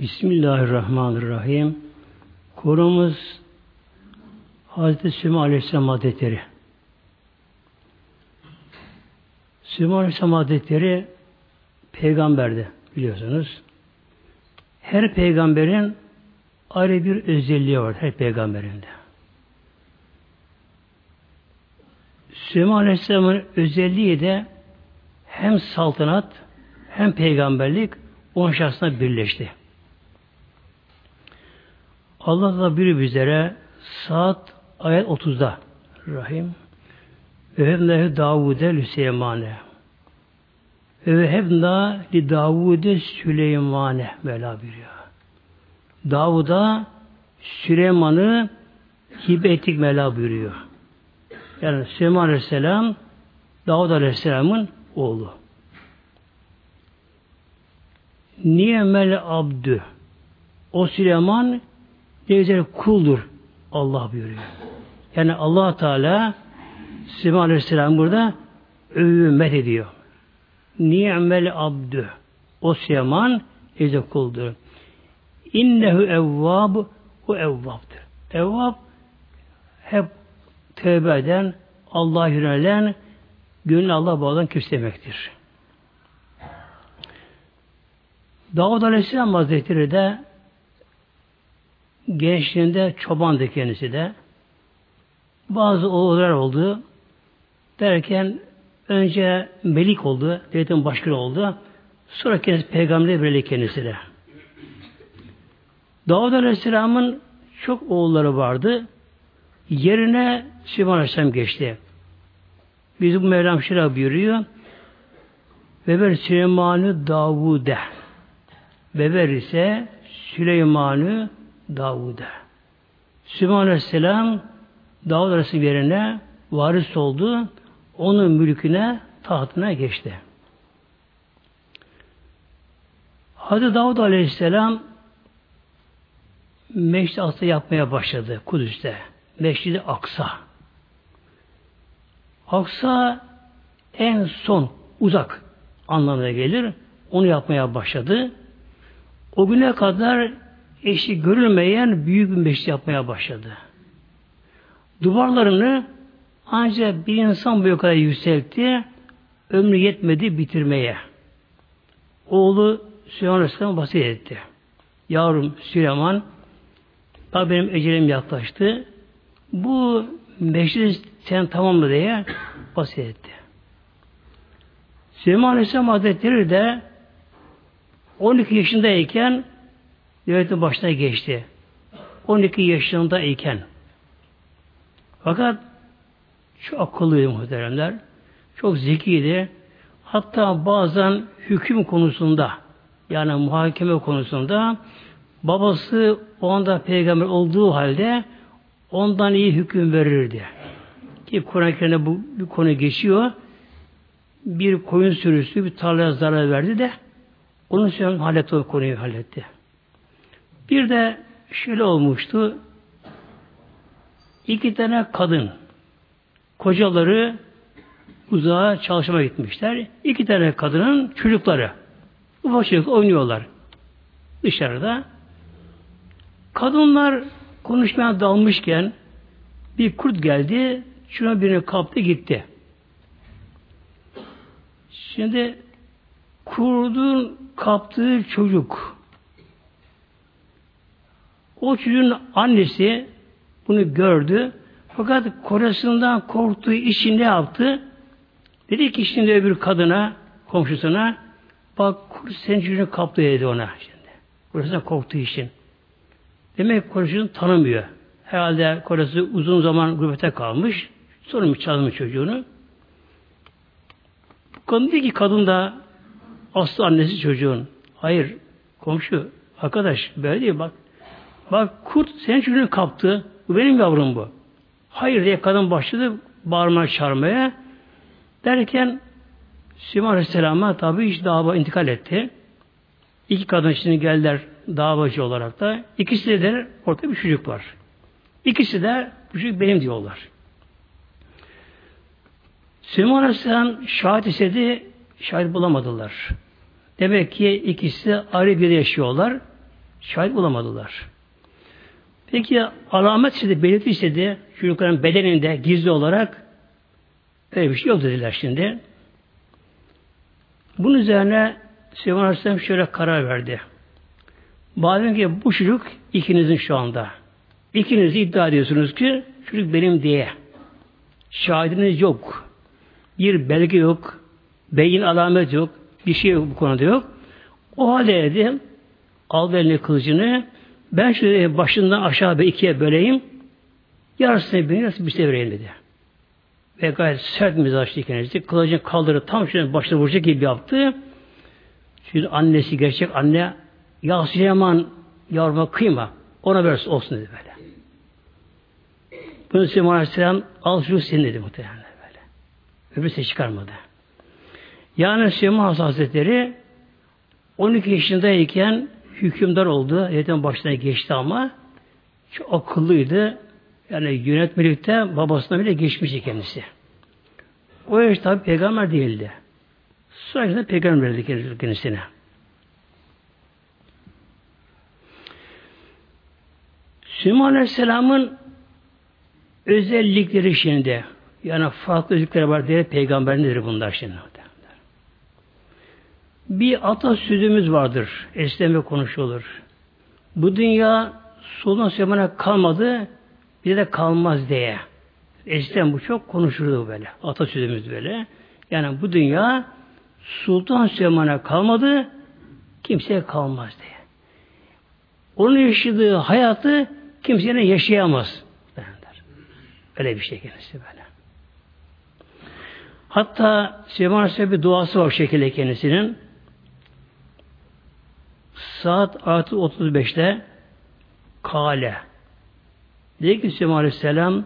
Bismillahirrahmanirrahim. Konumuz Hazreti Süleyman Aleyhisselam Hazretleri. Süleyman Aleyhisselam Hazretleri peygamberdi biliyorsunuz. Her peygamberin ayrı bir özelliği var her peygamberinde. Süleyman Aleyhisselam'ın özelliği de hem saltanat hem peygamberlik onun şahsına birleşti. Allah da biri bizlere saat ayet 30'da Rahim ve hemlehi Davud'e Lüseymane ve hemna li Davud'e Süleymane Mevla buyuruyor. Davud'a Süleyman'ı hibe ettik Mevla buyuruyor. Yani Süleyman Aleyhisselam Davud Aleyhisselam'ın oğlu. Niyemel abdü. O Süleyman ne güzel kuldur Allah buyuruyor. Yani allah Teala Süleyman Aleyhisselam burada övümet ediyor. Ni'mel abdü. O Süleyman ne kuldur. İnnehu evvab o evvabdır. Evvab hep tövbe eden, Allah'a yönelen, gönlü Allah bağlayan kimse demektir. Davud Aleyhisselam Hazretleri de gençliğinde çobandı kendisi de. Bazı oğullar oldu. Derken önce melik oldu, devletin başkanı oldu. Sonra kendisi peygamber verildi kendisi de. Davud Aleyhisselam'ın çok oğulları vardı. Yerine Süleyman Aleyhisselam geçti. Biz bu Mevlam Şira buyuruyor. Ve ver Süleyman'ı Davud'e. Ve ver ise Süleyman'ı Davud'a. Süleyman Aleyhisselam Davud Aleyhisselam yerine varis oldu. Onun mülküne, tahtına geçti. Hazreti Davud Aleyhisselam Meşri Aksa yapmaya başladı Kudüs'te. Meşridi Aksa. Aksa en son uzak anlamına gelir. Onu yapmaya başladı. O güne kadar eşi görülmeyen büyük bir meşrit yapmaya başladı. Duvarlarını ancak bir insan bu kadar yükseltti, ömrü yetmedi bitirmeye. Oğlu Süleyman Aleyhisselam vasiyet etti. Yavrum Süleyman, bak benim ecelim yaklaştı. Bu meşrit sen tamamla diye vasiyet etti. Süleyman Aleyhisselam Hazretleri de 12 yaşındayken devletin başına geçti. 12 yaşında iken. Fakat çok akıllıydı muhteremler. Çok zekiydi. Hatta bazen hüküm konusunda yani muhakeme konusunda babası o anda peygamber olduğu halde ondan iyi hüküm verirdi. Ki Kur'an-ı bu bir konu geçiyor. Bir koyun sürüsü bir tarlaya zarar verdi de onun için halletti o konuyu halletti. Bir de şöyle olmuştu. İki tane kadın kocaları uzağa çalışmaya gitmişler. İki tane kadının çocukları ufak çocuk oynuyorlar dışarıda. Kadınlar konuşmaya dalmışken bir kurt geldi, şuna birini kaptı gitti. Şimdi kurdun kaptığı çocuk o çocuğun annesi bunu gördü. Fakat kocasından korktuğu için ne yaptı? Dedi ki şimdi öbür kadına, komşusuna bak senin çocuğunu kaptı dedi ona şimdi. Kocasından korktuğu için. Demek kocasını tanımıyor. Herhalde kocası uzun zaman gurbete kalmış. Mı çalmış çocuğunu? Kadın dedi ki kadın da aslı annesi çocuğun. Hayır komşu arkadaş böyle değil bak Bak kurt senin çocuğunu kaptı. Bu benim yavrum bu. Hayır diye kadın başladı bağırmaya çağırmaya. Derken Süleyman Aleyhisselam'a tabi iş dava intikal etti. İki kadın şimdi geldiler davacı olarak da. İkisi de ortada bir çocuk var. İkisi de bu çocuk benim diyorlar. Süleyman Aleyhisselam şahit istedi, şahit bulamadılar. Demek ki ikisi ayrı bir yaşıyorlar. Şahit bulamadılar. Peki alamet işte belirtiyse de çocukların bedeninde gizli olarak öyle bir şey yok dediler şimdi. Bunun üzerine Süleyman Aleyhisselam şöyle karar verdi. Madem ki bu çocuk ikinizin şu anda. İkiniz iddia ediyorsunuz ki çocuk benim diye. Şahidiniz yok. Bir belge yok. Beyin alamet yok. Bir şey yok bu konuda yok. O halde dedim aldı eline kılıcını ben şöyle başından aşağı bir ikiye böleyim yarısını bir yarısını bir şey vereyim dedi. Ve gayet sert mizaçlı kendisi. Kılıcını kaldırıp tam şöyle başına vuracak gibi yaptı. Şimdi annesi gerçek anne ya Süleyman yavruma kıyma. Ona ver olsun dedi böyle. Bunu Süleyman Aleyhisselam al şu senin dedi muhtemelen böyle. Öbür çıkarmadı. Yani Süleyman Hazretleri 12 yaşındayken hükümdar oldu. Zaten başına geçti ama çok akıllıydı. Yani yönetmelikte babasına bile geçmişti kendisi. O yaş tabi peygamber değildi. Sonra peygamber verildi kendisine. Süleyman Aleyhisselam'ın özellikleri şimdi yani farklı özellikleri var diye peygamber nedir bunlar şimdi? Bir atasözümüz vardır. Esneme konuşulur. Bu dünya Sultan Süleyman'a kalmadı, bize de kalmaz diye. Eskiden bu çok konuşurdu böyle. Atasözümüz böyle. Yani bu dünya Sultan Süleyman'a kalmadı, kimseye kalmaz diye. Onun yaşadığı hayatı kimsenin yaşayamaz. Derler. Öyle bir şey kendisi böyle. Hatta Süleyman Aleyhisselam bir duası var şekilde kendisinin. Saat 6.35'te Kale Dedi ki Süleyman Aleyhisselam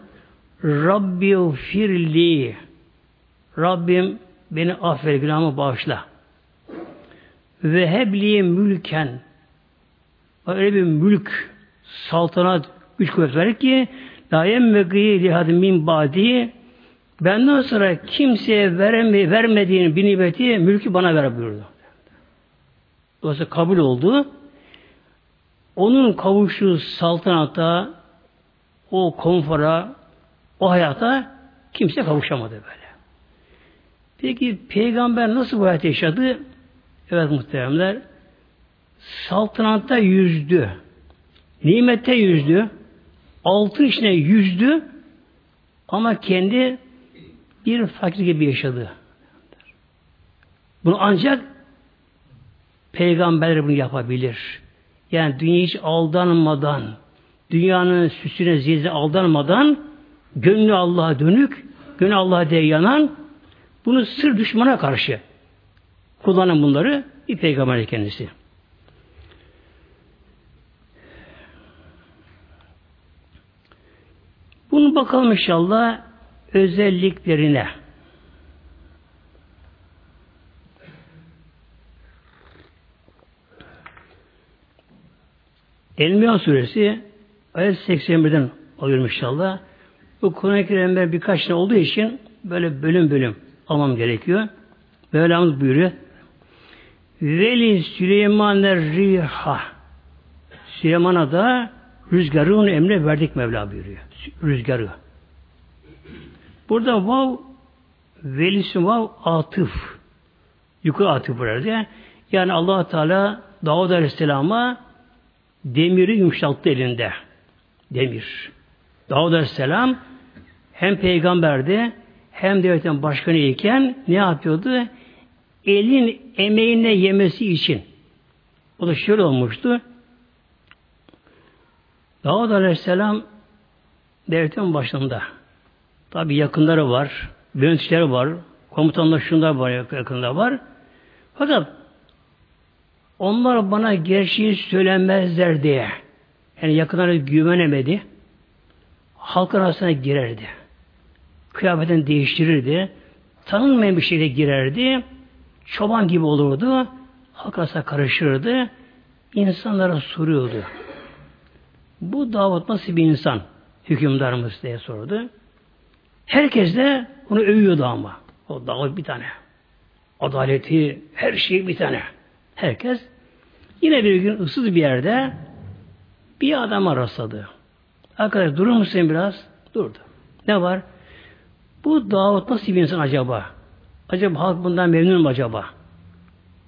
Rabbi firli Rabbim beni affet günahımı bağışla. Ve hebli mülken öyle bir mülk saltanat güç kuvvet verir ki la yemmegî lihadim min badi benden sonra kimseye vereme, vermediğin bir nimeti mülkü bana ver buyurdu. Dolayısıyla kabul oldu. Onun kavuştuğu saltanata, o konfora, o hayata kimse kavuşamadı böyle. Peki peygamber nasıl bu hayat yaşadı? Evet muhteremler. Saltanatta yüzdü. Nimette yüzdü. Altın içine yüzdü. Ama kendi bir fakir gibi yaşadı. Bunu ancak Peygamber bunu yapabilir. Yani dünya hiç aldanmadan, dünyanın süsüne ziyze aldanmadan, gönlü Allah'a dönük, gönlü Allah'a diye yanan, bunu sır düşmana karşı kullanan bunları bir peygamber kendisi. Bunu bakalım inşallah özelliklerine. Elmiya suresi ayet 81'den alıyorum inşallah. Bu Kur'an-ı Kerim'de birkaç tane olduğu için böyle bölüm bölüm almam gerekiyor. Mevlamız buyuruyor. Veli Süleyman riha Süleyman'a da rüzgarı onu emre verdik Mevla buyuruyor. Rüzgarı. Burada vav velisi vav atıf. Yukarı atıf burada. Yani allah Teala Davud Aleyhisselam'a demiri yumuşalttı elinde. Demir. Davud Aleyhisselam hem peygamberdi hem devletin başkanı iken ne yapıyordu? Elin emeğine yemesi için. O da şöyle olmuştu. Davud Aleyhisselam devletin başında. Tabi yakınları var, yöneticileri var, komutanlar şunlar var, yakında var. Fakat onlar bana gerçeği söylemezler diye. Yani yakınları güvenemedi. Halkın arasına girerdi. Kıyafetini değiştirirdi. Tanınmayan bir şeyle girerdi. Çoban gibi olurdu. Halk arasına karışırdı. İnsanlara soruyordu. Bu Davut nasıl bir insan? Hükümdarımız diye sordu. Herkes de onu övüyordu ama. O Davut bir tane. Adaleti, her şey bir tane. Herkes Yine bir gün ıssız bir yerde bir adam rastladı. Arkadaş durur musun biraz? Durdu. Ne var? Bu Davut nasıl bir insan acaba? Acaba halk bundan memnun mu acaba?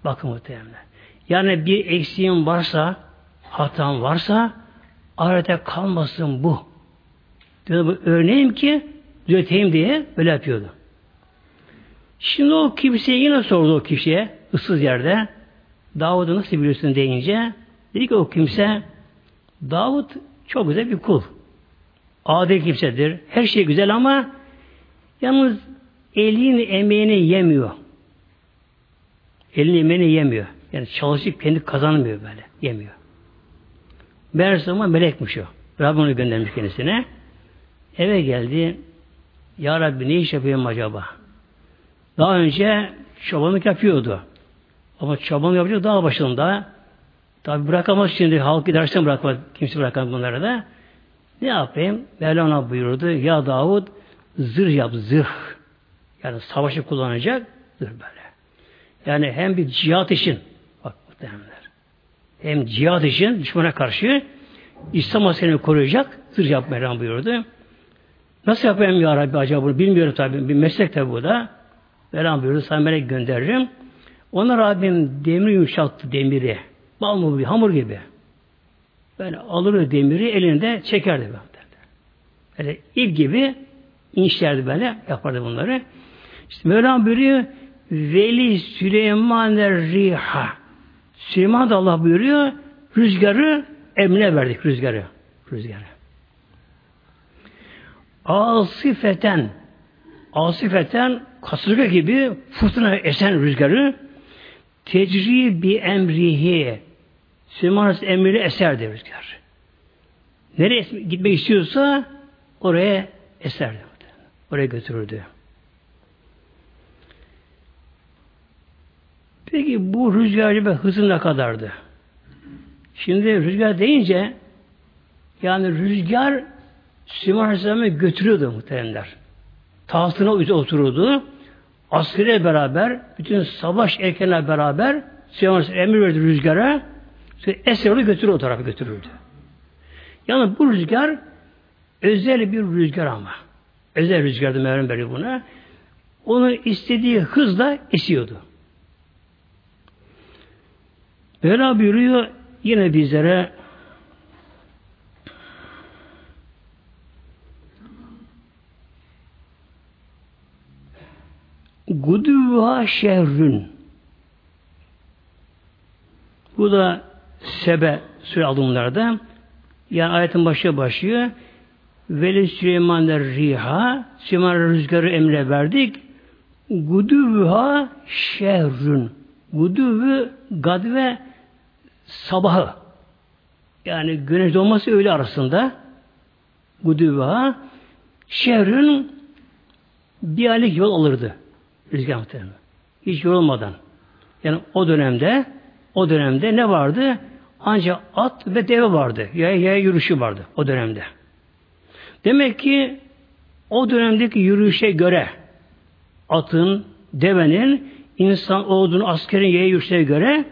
Bakın muhtemelen. Yani bir eksiğim varsa, hatam varsa ahirete kalmasın bu. Diyor, bu örneğim ki düzelteyim diye böyle yapıyordu. Şimdi o kimseye yine sordu o kişiye ıssız yerde Davud'u nasıl biliyorsun deyince dedi ki o kimse Davud çok güzel bir kul. Adil kimsedir. Her şey güzel ama yalnız elin emeğini yemiyor. Elin emeğini yemiyor. Yani çalışıp kendi kazanmıyor böyle. Yemiyor. Meğerse ama melekmiş o. Rabbim onu göndermiş kendisine. Eve geldi. Ya Rabbi ne iş yapıyorum acaba? Daha önce çobanlık yapıyordu. Ama çobanlık yapacak daha başında. Tabi bırakamaz şimdi halk gidersen bırakmaz. Kimse bırakamaz bunları da. Ne yapayım? Mevlana buyurdu. Ya Davud zırh yap zırh. Yani savaşı kullanacak zırh böyle. Yani hem bir cihat için bak muhtemelenler. Hem cihat için düşmana karşı İslam askerini koruyacak zırh yap Mevlana buyurdu. Nasıl yapayım ya Rabbi acaba bunu bilmiyorum tabi. Bir meslek tabi bu da. Mevlam buyurdu sana melek gönderirim. Ona Rabbim demir yumuşattı demiri. Bal mı bir hamur gibi. Böyle alır demiri elinde çekerdi. Böyle, böyle ip gibi inşlerdi böyle yapardı bunları. İşte Mevlam buyuruyor Veli Süleyman Riha Süleyman da Allah buyuruyor rüzgarı emrine verdik rüzgarı. Rüzgarı. Asifeten asifeten kasırga gibi fırtına esen rüzgarı tecri bi emrihi Süleyman emriyle eserdi rüzgar. Nereye gitmek istiyorsa oraya eserdi. Oraya götürürdü. Peki bu rüzgar ve hızı ne kadardı? Şimdi rüzgar deyince yani rüzgar Süleyman Aleyhisselam'ı götürüyordu muhteremler. Tahtına otururdu. Askeriyle beraber, bütün savaş erkenler beraber Süleyman emir verdi rüzgara. Esrarı götürür o tarafa götürürdü. Yani bu rüzgar özel bir rüzgar ama. Özel rüzgardı Mevlam veriyor buna. Onu istediği hızla esiyordu. Mevla buyuruyor yine bizlere Gudüva şehrün bu da Sebe sure adımlarda yani ayetin başı başlıyor. Veli Süleyman'da riha Süleyman rüzgarı emre verdik. Gudüvha şehrün. Gudüvü gadve sabahı. Yani güneş doğması öyle arasında. Gudüvha şehrün bir aylık yol alırdı. Rüzgar muhtemelen. Hiç yorulmadan. Yani o dönemde o dönemde ne vardı? Ancak at ve deve vardı. Yaya yaya yürüyüşü vardı o dönemde. Demek ki o dönemdeki yürüyüşe göre atın, devenin, insan olduğunu askerin yaya yürüyüşe göre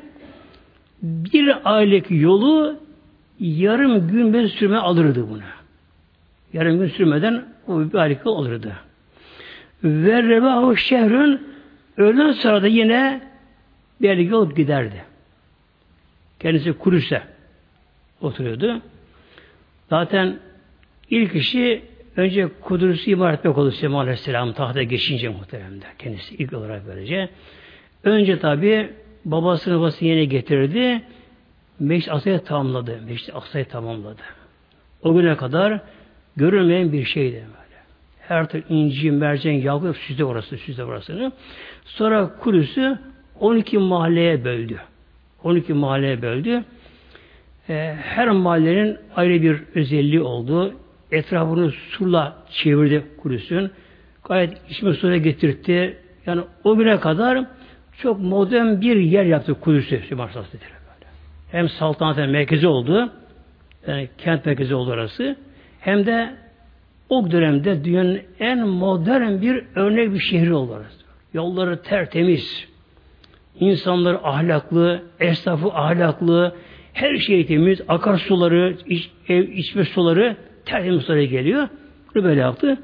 bir aylık yolu yarım gün bir sürme alırdı buna. Yarım gün sürmeden o bir aylık yol alırdı. Ve revahu şehrün öğleden sonra da yine aylık yol giderdi. Kendisi Kudüs'te oturuyordu. Zaten ilk işi önce Kudüs'ü imar etmek oldu Süleyman Aleyhisselam tahta geçince muhteremde. Kendisi ilk olarak böylece. Önce tabi babasını babası yine getirdi. Meşri Aksa'yı tamamladı. Meşri Aksa'yı tamamladı. O güne kadar görülmeyen bir şeydi. Her türlü inci, mercan, yakup süzde orası, süzde orasını. Sonra Kudüs'ü 12 mahalleye böldü. 12 mahalleye böldü. E, her mahallenin ayrı bir özelliği oldu. Etrafını surla çevirdi Kudüs'ün. Gayet içme suya getirtti. Yani o güne kadar çok modern bir yer yaptı Kudüs'ü. Hem saltanatın merkezi oldu. Yani kent merkezi oldu orası. Hem de o dönemde dünyanın en modern bir örnek bir şehri orası. Yolları tertemiz. İnsanlar ahlaklı, esnafı ahlaklı, her şey temiz, akarsuları, iç, ev, içme suları tertemiz sulara geliyor. Bunu böyle yaptı.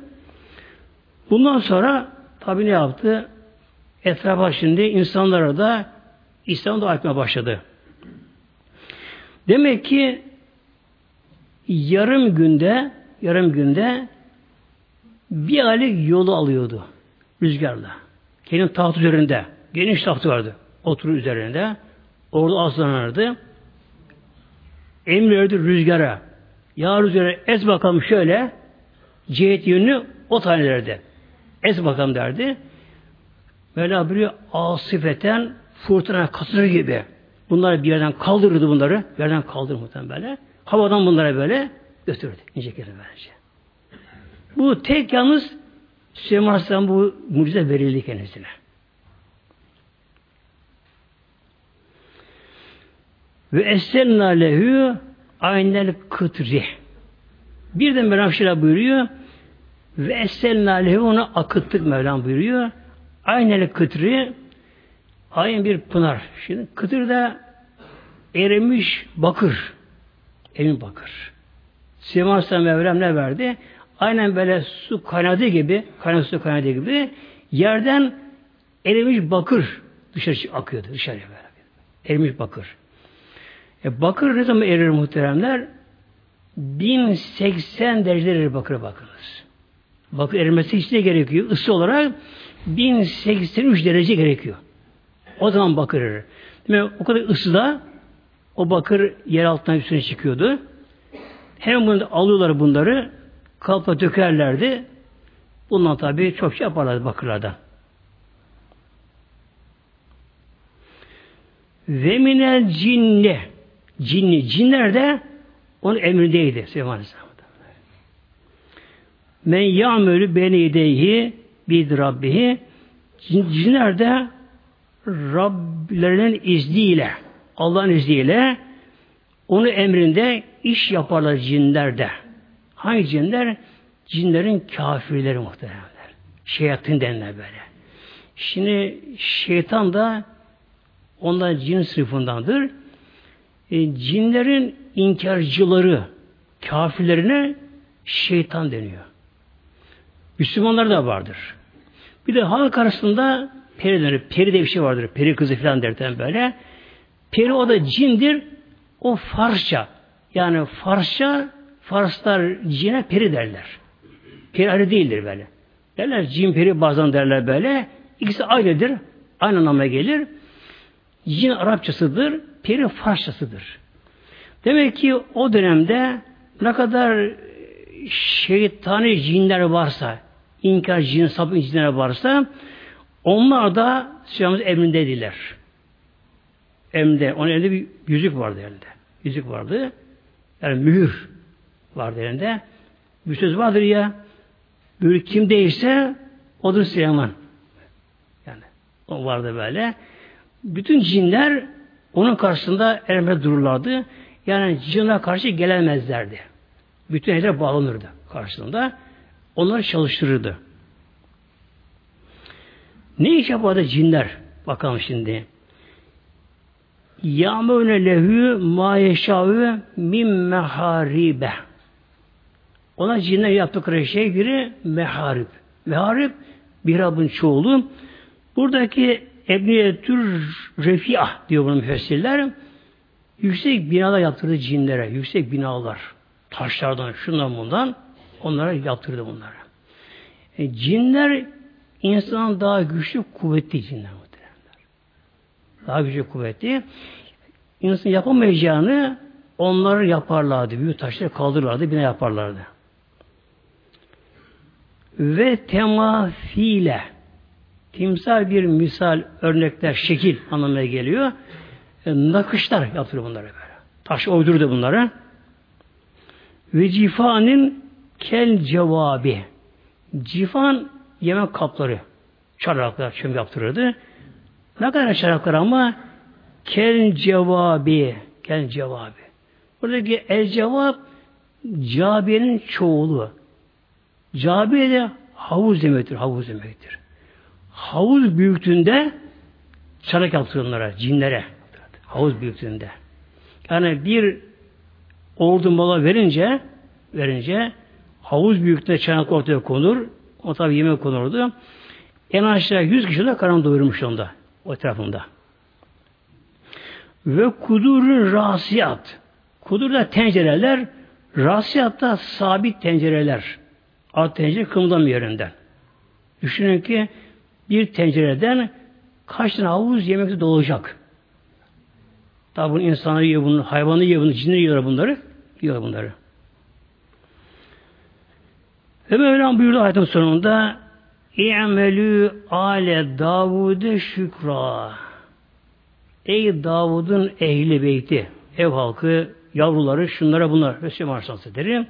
Bundan sonra tabi ne yaptı? Etrafa şimdi insanlara da İslam'ı da etmeye başladı. Demek ki yarım günde yarım günde bir aylık yolu alıyordu rüzgarla. Kendi taht üzerinde. Geniş tahtı vardı. Oturur üzerinde. Orada aslanırdı. Emrirdi rüzgara. Ya rüzgara ez bakalım şöyle cihet yönünü o tanelerde. Ez bakalım derdi. Mevla buyuruyor asifeten fırtına kasır gibi. Bunları bir yerden kaldırırdı bunları. Bir yerden kaldırır böyle. Havadan bunlara böyle götürdü. İnce kere böylece. Bu tek yalnız Süleyman Aleyhisselam bu mucize verildi kendisine. Ve esenna lehu aynel kıtri. Bir de Mevlam şöyle buyuruyor. Ve esenna lehu onu akıttık Mevlam buyuruyor. Aynel kıtri aynı bir pınar. Şimdi kıtır da erimiş bakır. Emin bakır. Süleyman Aleyhisselam Mevlam ne verdi? Aynen böyle su kaynadığı gibi, kaynadı su kaynadığı gibi yerden erimiş bakır dışarı akıyordu dışarıya böyle. Erimiş bakır. E, bakır ne zaman erir muhteremler? 1080 derece erir bakır bakınız. Bakır erimesi hiç ne gerekiyor? Isı olarak 1083 derece gerekiyor. O zaman bakır erir. Demek o kadar ısıda o bakır yer altından üstüne çıkıyordu. Hem bunu alıyorlar bunları kapla dökerlerdi. Bundan tabi çok şey yaparlardı bakırlardan. Ve minel cinne cinni, cinler de onun emrindeydi Süleyman Aleyhisselam. Men ya'melü beni ideyhi bid rabbihi cinler de Rablerinin izniyle Allah'ın izniyle onun emrinde iş yaparlar cinler de. Hangi cinler? Cinlerin kafirleri muhtemelenler. Şeyatın denilen böyle. Şimdi şeytan da ondan cin sınıfındandır. E, cinlerin inkarcıları, kafirlerine şeytan deniyor. Müslümanlar da vardır. Bir de halk arasında perileri, peri de bir şey vardır. Peri kızı falan derken böyle. Peri o da cindir. O Farsça. Yani Farsça Farslar cine peri derler. Peri ayrı değildir böyle. Derler cin peri bazen derler böyle. İkisi aynıdır. Aynı anlama gelir. Cin Arapçasıdır. Peri Farsçasıdır. Demek ki o dönemde ne kadar şeytani cinler varsa, inkar cin, sapık cinler varsa onlar da Süleyman'ın emrindeydiler. Emrinde. Onun elinde bir yüzük vardı elinde. Yüzük vardı. Yani mühür vardı elinde. Bir söz vardır ya mühür kim değilse odur Süleyman. Yani o vardı böyle. Bütün cinler onun karşısında erme dururlardı. Yani cinler karşı gelemezlerdi. Bütün eller bağlanırdı karşısında. Onları çalıştırırdı. Ne iş yapardı cinler? Bakalım şimdi. Yâmûne lehû mâ yeşâvü min mehâribe. Ona cinler yaptıkları şey biri meharip. Meharip bir Rabbin çoğulu. Buradaki Ebniyetür Refiah diyor bunu müfessirler. Yüksek binalar yaptırdı cinlere. Yüksek binalar. Taşlardan, şundan bundan onlara yaptırdı bunları. E, cinler insanın daha güçlü, kuvvetli cinler. Daha güçlü, kuvvetli. İnsan yapamayacağını onları yaparlardı. Büyük taşları kaldırırlardı, bina yaparlardı. Ve temafile timsal bir misal, örnekler, şekil anlamına geliyor. E, nakışlar yaptırıyor bunları böyle. Taş uydurdu bunları. Ve cifanin kel cevabi. Cifan yemek kapları. Çarraklar çöm yaptırırdı. Ne kadar çarraklar ama kel cevabi. Kel cevabi. Buradaki el cevap cabiyenin çoğulu. Cabiye de havuz demektir. Havuz demektir. Havuz büyüklüğünde çanak yaptı onlara, cinlere. Havuz büyüklüğünde. Yani bir ordu mola verince verince havuz büyüklüğünde çanak ortaya konur. O tabi yemek konurdu. En aşağı 100 kişi de karın doyurmuş onda. O etrafında. Ve kudurun rasiyat. Kudur da tencereler, rasiyat sabit tencereler. Alt tencere kımıldamıyor yerinden. Düşünün ki bir tencereden kaç tane havuz yemekte dolacak. Tabi bunu insanlar yiyor bunu, hayvanı yiyor bunu, cinler yiyor bunları. Yiyor bunları. Ve Mevlam buyurdu ayetin sonunda İ'melü ale Davud'e şükra. Ey Davud'un ehli beyti, ev halkı, yavruları, şunlara bunlar. Resulü Aleyhisselatü derim.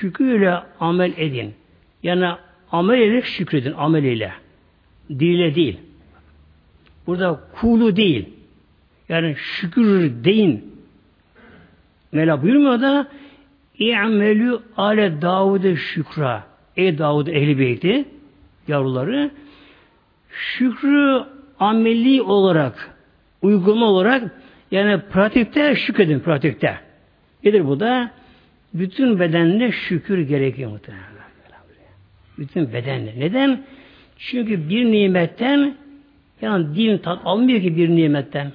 Şükürle amel edin. Yani amel ile şükredin, amel ile. Dile değil. Burada kulu değil. Yani şükür deyin. Mela buyurmuyor da İ'melü ale Davud'e şükra. Ey Davud ehli beyti yavruları şükrü ameli olarak uygulama olarak yani pratikte şükredin pratikte. Nedir bu da? Bütün bedenle şükür gerekiyor muhtemelen. Bütün bedenle. Neden? Çünkü bir nimetten yani dilin tat almıyor ki bir nimetten.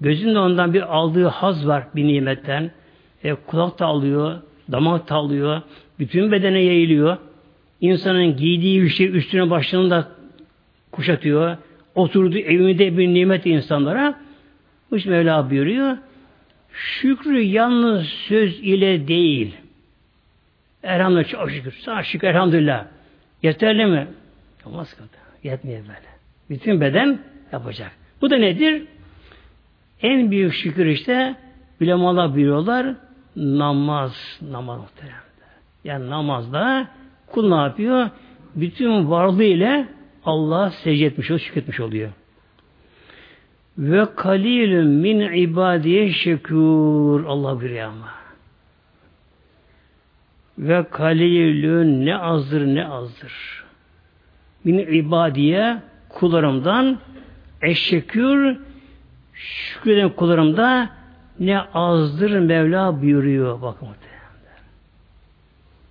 Gözünde ondan bir aldığı haz var bir nimetten. E, kulak da alıyor, damak da alıyor, bütün bedene yayılıyor. İnsanın giydiği bir şey üstüne başlığını da kuşatıyor. Oturduğu evinde bir nimet insanlara. İçin Mevla buyuruyor. Şükrü yalnız söz ile değil. Elhamdülillah çok şükür. Sana şükür elhamdülillah. Yeterli mi? Olmaz kadar. Yetmiyor böyle. Bütün beden yapacak. Bu da nedir? En büyük şükür işte bilemalar buyuruyorlar namaz, namaz muhtemelen. Yani namazda kul ne yapıyor? Bütün varlığı ile Allah'a secde etmiş oluyor, şükretmiş oluyor. Ve kalilün min ibadiye şekur. Allah bir ama. Ve kalilün ne azdır ne azdır. Min ibadiye kullarımdan eşşekür şükreden kullarımda ne azdır Mevla buyuruyor. Bakın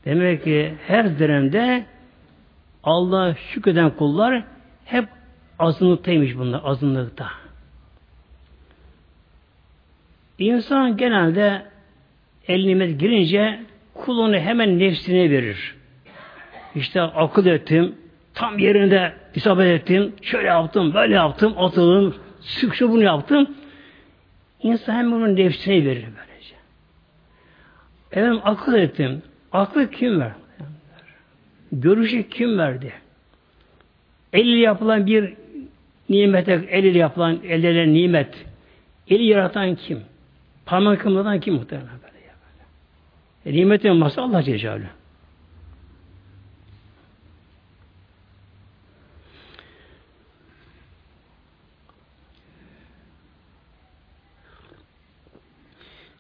Demek ki her dönemde Allah şükreden kullar hep azınlıktaymış bunlar, azınlıkta. İnsan genelde el nimet girince kulunu hemen nefsine verir. İşte akıl ettim, tam yerinde isabet ettim, şöyle yaptım, böyle yaptım, atıldım, sık şu bunu yaptım. İnsan hem bunun nefsine verir böylece. Efendim akıl ettim. Aklı kim verdi? Görüşü kim verdi? El yapılan bir nimete, el yapılan, ellere nimet. Eli yaratan kim? Parmak kımladan kim muhtemelen böyle ya böyle. E, nimetin olması Allah Celle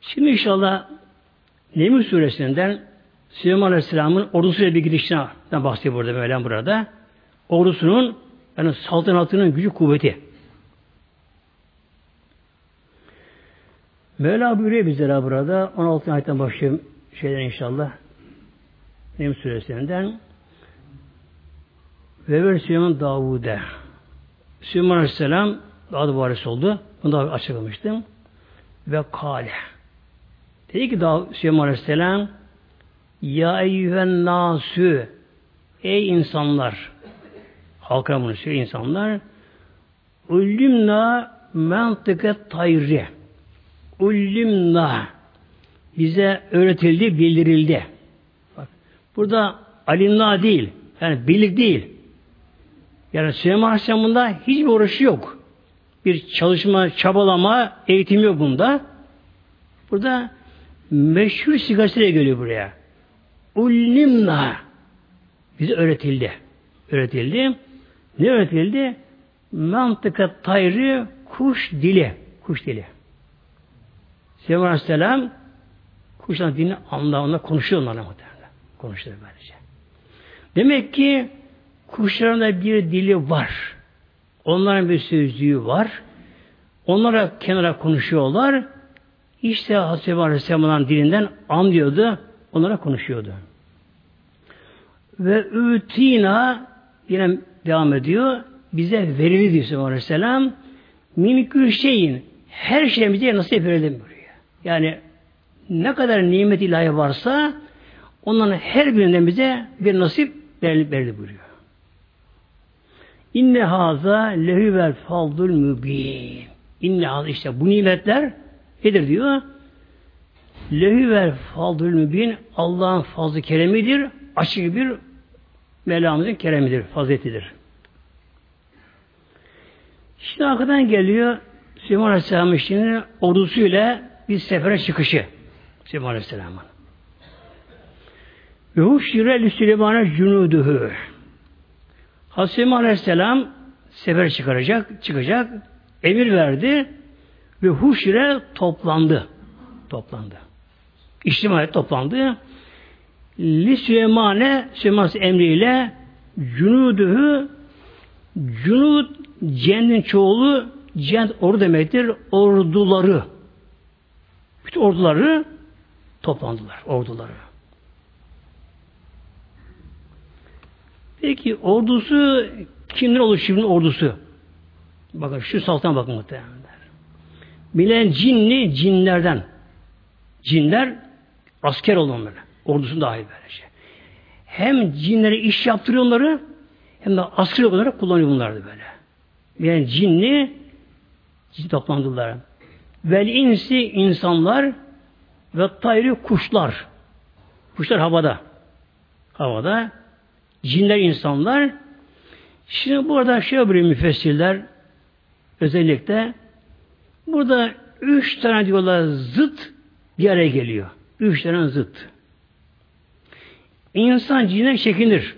Şimdi inşallah Neml suresinden Süleyman Aleyhisselam'ın ordusuyla bir gidişine bahsediyor burada Mevlam burada. Ordusunun yani saltanatının gücü kuvveti. Mevla buyuruyor bizlere burada 16. ayetten başlıyor şeyden inşallah. Neml suresinden ve ver Süleyman Davud'e Süleyman Aleyhisselam daha da varis oldu. Bunu da açıklamıştım. Ve kale Dedi ki daha Süleyman Aleyhisselam Ya eyyühen nasü Ey insanlar halka bunu söylüyor insanlar Ullimna mentıke tayri Ullimna bize öğretildi, bildirildi. Bak, burada alimna değil, yani birlik değil. Yani Süleyman Aleyhisselam'ın hiçbir uğraşı yok. Bir çalışma, çabalama, eğitim yok bunda. Burada meşhur sigasıyla geliyor buraya. Ullimna bize öğretildi. Öğretildi. Ne öğretildi? Mantıka tayri kuş dili. Kuş dili. Süleyman Aleyhisselam kuşların dilini anlamında konuşuyor onlarla muhtemelen. Konuşuyor böylece. Demek ki Kuşların da bir dili var. Onların bir sözlüğü var. Onlara kenara konuşuyorlar. İşte Hazreti Aleyhisselam'ın dilinden anlıyordu. Onlara konuşuyordu. Ve ütina yine devam ediyor. Bize verildi diyor Aleyhisselam. Minkül şeyin her şeyimize nasip verildi. Yani ne kadar nimet ilahi varsa onların her birinden bize bir nasip verildi, verildi buyuruyor. İnne haza lehü vel faldul mübin. İnne haza işte bu nimetler nedir diyor? Lehü vel faldul mübin Allah'ın fazlı keremidir. Açık bir Mevlamızın keremidir, faziletidir. Şimdi arkadan geliyor Süleyman Aleyhisselam'ın ordusuyla bir sefere çıkışı. Süleyman Aleyhisselam'ın. Ve huşire li Süleyman'a cunuduhu. Hazreti Süleyman Aleyhisselam sefer çıkaracak, çıkacak, emir verdi ve huşire toplandı. Toplandı. İçtimai toplandı. Li Süleyman'e Süleyman emriyle cunuduhu cunud cennin çoğulu cent ordu demektir. Orduları. Bütün orduları toplandılar. Orduları. Peki ordusu kimden oluşuyor ordusu? Bakın şu saltan bakın muhtemelen. Bilen cinli cinlerden. Cinler asker olan böyle. Ordusun dahil böylece. Hem cinlere iş yaptırıyor onları hem de asker olarak kullanıyor bunlardı böyle. Yani cinli cin toplandılar. Vel insi insanlar ve tayri kuşlar. Kuşlar havada. Havada. Cinler insanlar. Şimdi burada şey yapıyor müfessirler özellikle burada üç tane diyorlar zıt bir araya geliyor. Üç tane zıt. İnsan cinden çekinir.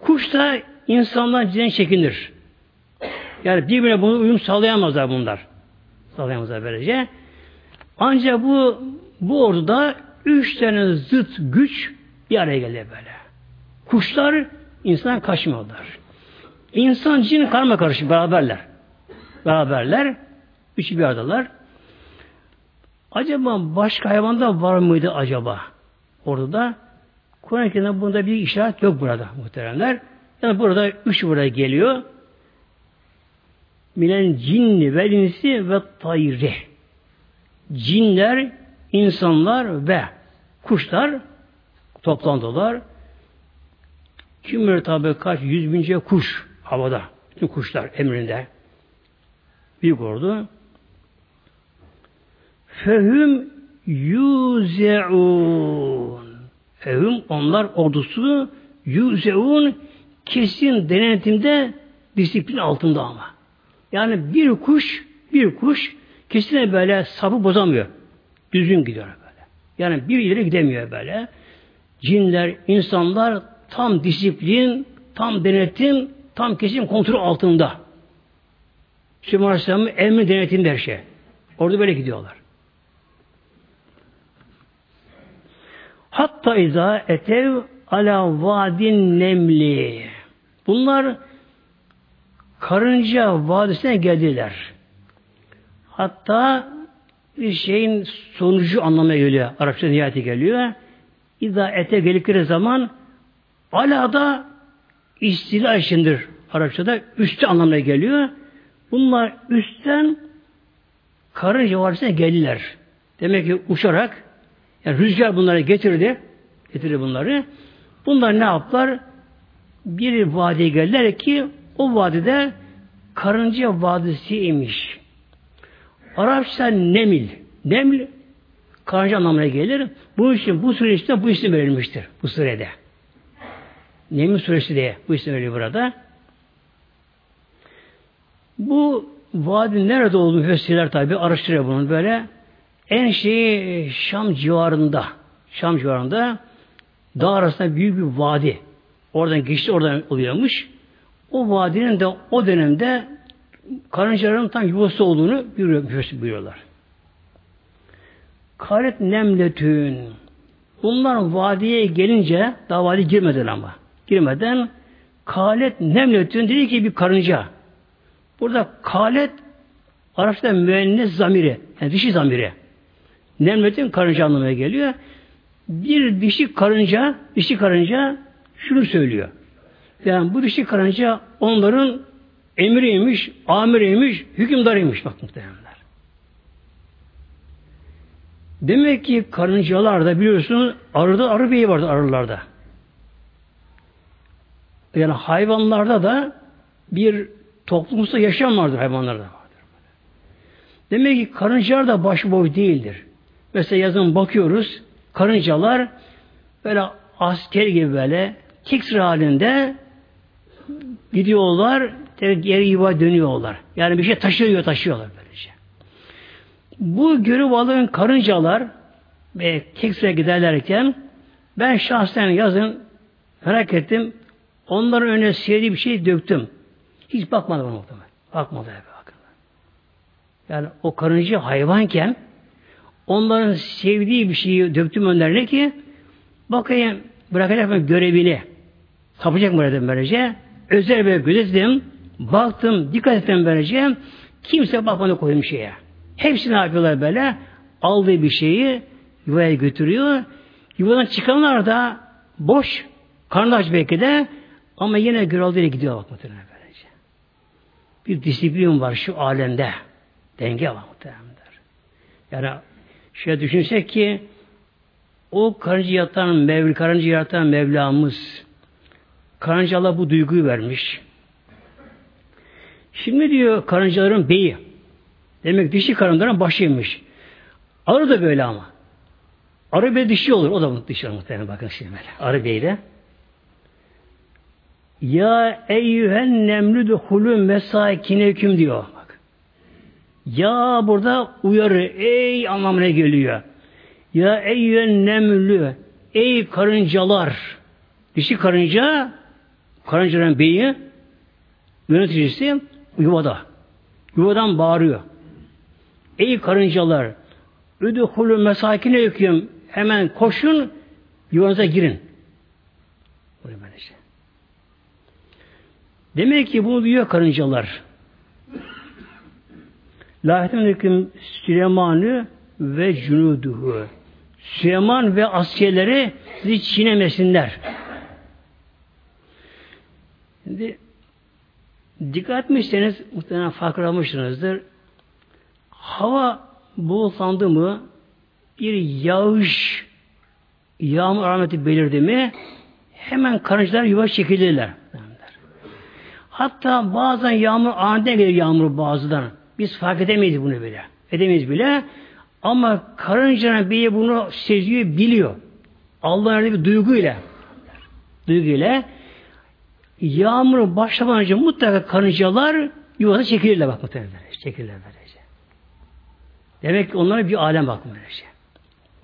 Kuş da insandan cinden çekinir. Yani birbirine bunu uyum sağlayamazlar bunlar. Sağlayamazlar böylece. Ancak bu bu orduda üç tane zıt güç bir araya geliyor böyle. Kuşlar insan kaçmıyorlar. İnsan cin karma karışık beraberler. Beraberler. Üçü bir aradalar. Acaba başka hayvanda var mıydı acaba? Orada da Kur'an-ı bunda bir işaret yok burada muhteremler. Yani burada üç burada geliyor. Milen cinni ve insi ve tayri. Cinler, insanlar ve kuşlar toplandılar. Kim bilir tabi kaç yüz bince kuş havada. Bütün kuşlar emrinde. Büyük ordu. Fehüm yuzeun. Fehüm onlar ordusu yuzeun kesin denetimde disiplin altında ama. Yani bir kuş bir kuş kesin böyle sapı bozamıyor. Düzgün gidiyor böyle. Yani bir ileri gidemiyor böyle. Cinler, insanlar tam disiplin, tam denetim, tam kesin kontrol altında. Süleyman Aleyhisselam'ın emri denetimde her şey. Orada böyle gidiyorlar. Hatta iza etev ala vadin nemli. Bunlar karınca vadisine geldiler. Hatta bir şeyin sonucu anlamına geliyor. Arapça nihayeti geliyor. İza ete geldikleri zaman ala da istila içindir. Arapçada üstü anlamına geliyor. Bunlar üstten karınca vadisine geldiler. Demek ki uçarak yani rüzgar bunları getirdi. Getirdi bunları. Bunlar ne yaptılar? Bir vadiye geldiler ki o vadide karınca vadisiymiş. Arapça nemil. Neml karınca anlamına gelir. Bu için bu süreçte bu isim verilmiştir. Bu sürede. Nemil suresi diye bu isim veriliyor burada. Bu vadi nerede olduğunu müfessirler tabi araştırıyor bunu böyle. En şeyi Şam civarında. Şam civarında dağ arasında büyük bir vadi. Oradan geçti oradan oluyormuş. O vadinin de o dönemde karıncaların tam yuvası olduğunu buyuruyorlar. Karet nemletün. Bunlar vadiye gelince daha vadi girmediler ama. girmeden kalet nemletün dedi ki bir karınca. Burada kalet Arapçada müennes zamiri, yani dişi zamiri. Nemletün karınca anlamına geliyor. Bir dişi karınca, dişi karınca şunu söylüyor. Yani bu dişi karınca onların emriymiş, amiriymiş, hükümdarıymış bak muhtemelenler. Demek ki karıncalarda biliyorsunuz arıda arı beyi vardı arılarda. Yani hayvanlarda da bir toplumsal yaşam vardır hayvanlarda vardır. Demek ki karıncalar da başıboş değildir. Mesela yazın bakıyoruz karıncalar böyle asker gibi böyle tek sıra halinde gidiyorlar geri yuva dönüyorlar. Yani bir şey taşıyor taşıyorlar böylece. Bu görü balığın karıncalar ve tek sıra giderlerken ben şahsen yazın merak ettim. Onların önüne sevdiği bir şey döktüm. Hiç bakmadı bana muhtemelen. Bakmadı hep bakın. Yani o karınca hayvanken onların sevdiği bir şeyi döktüm önlerine ki bakayım bırakacak mı görevini kapacak mı dedim böylece. Özel bir gözetledim. Baktım, dikkat ettim böylece. Kimse bakmadı koyduğum şeye. Hepsi ne yapıyorlar böyle? Aldığı bir şeyi yuvaya götürüyor. Yuvadan çıkanlar da boş, karnı aç belki de ama yine görevliyle gidiyor bak muhtemelen böylece. Bir disiplin var şu alemde. Denge var muhtemelen. Yani şöyle düşünsek ki o karınca yatan Mevla, karınca yaratan Mevlamız karıncalar bu duyguyu vermiş. Şimdi diyor karıncaların beyi. Demek dişi karıncaların başıymış. Arı da böyle ama. Arı bey dişi olur. O da dişi muhtemelen bakın şimdi böyle. Arı bey de. Ya eyyühen nemlü duhulü mesakineküm diyor. Bak. Ya burada uyarı. Ey anlamına geliyor. Ya eyyühen nemlü. Ey karıncalar. Dişi karınca karıncaların beyi yöneticisi yuvada. Yuvadan bağırıyor. Ey karıncalar üdühulü mesakine yüküm hemen koşun yuvanıza girin. Böylece. Demek ki bunu duyuyor karıncalar. Lahetin hüküm Süleyman'ı ve cunuduhu. Süleyman ve askerleri sizi çiğnemesinler. Şimdi dikkat etmişseniz muhtemelen fark Hava bulutlandı mı bir yağış yağmur alameti belirdi mi hemen karıncalar yuva çekilirler. Hatta bazen yağmur aniden gelir yağmur bazıdan. Biz fark edemeyiz bunu bile. Edemeyiz bile. Ama karıncanın biri bunu seziyor, biliyor. Allah'ın bir duyguyla. Duyguyla yağmur başlamadan önce mutlaka karıncalar yuvada çekilirler bak muhtemelen. Çekilirler böylece. Demek ki onlara bir alem bak böylece.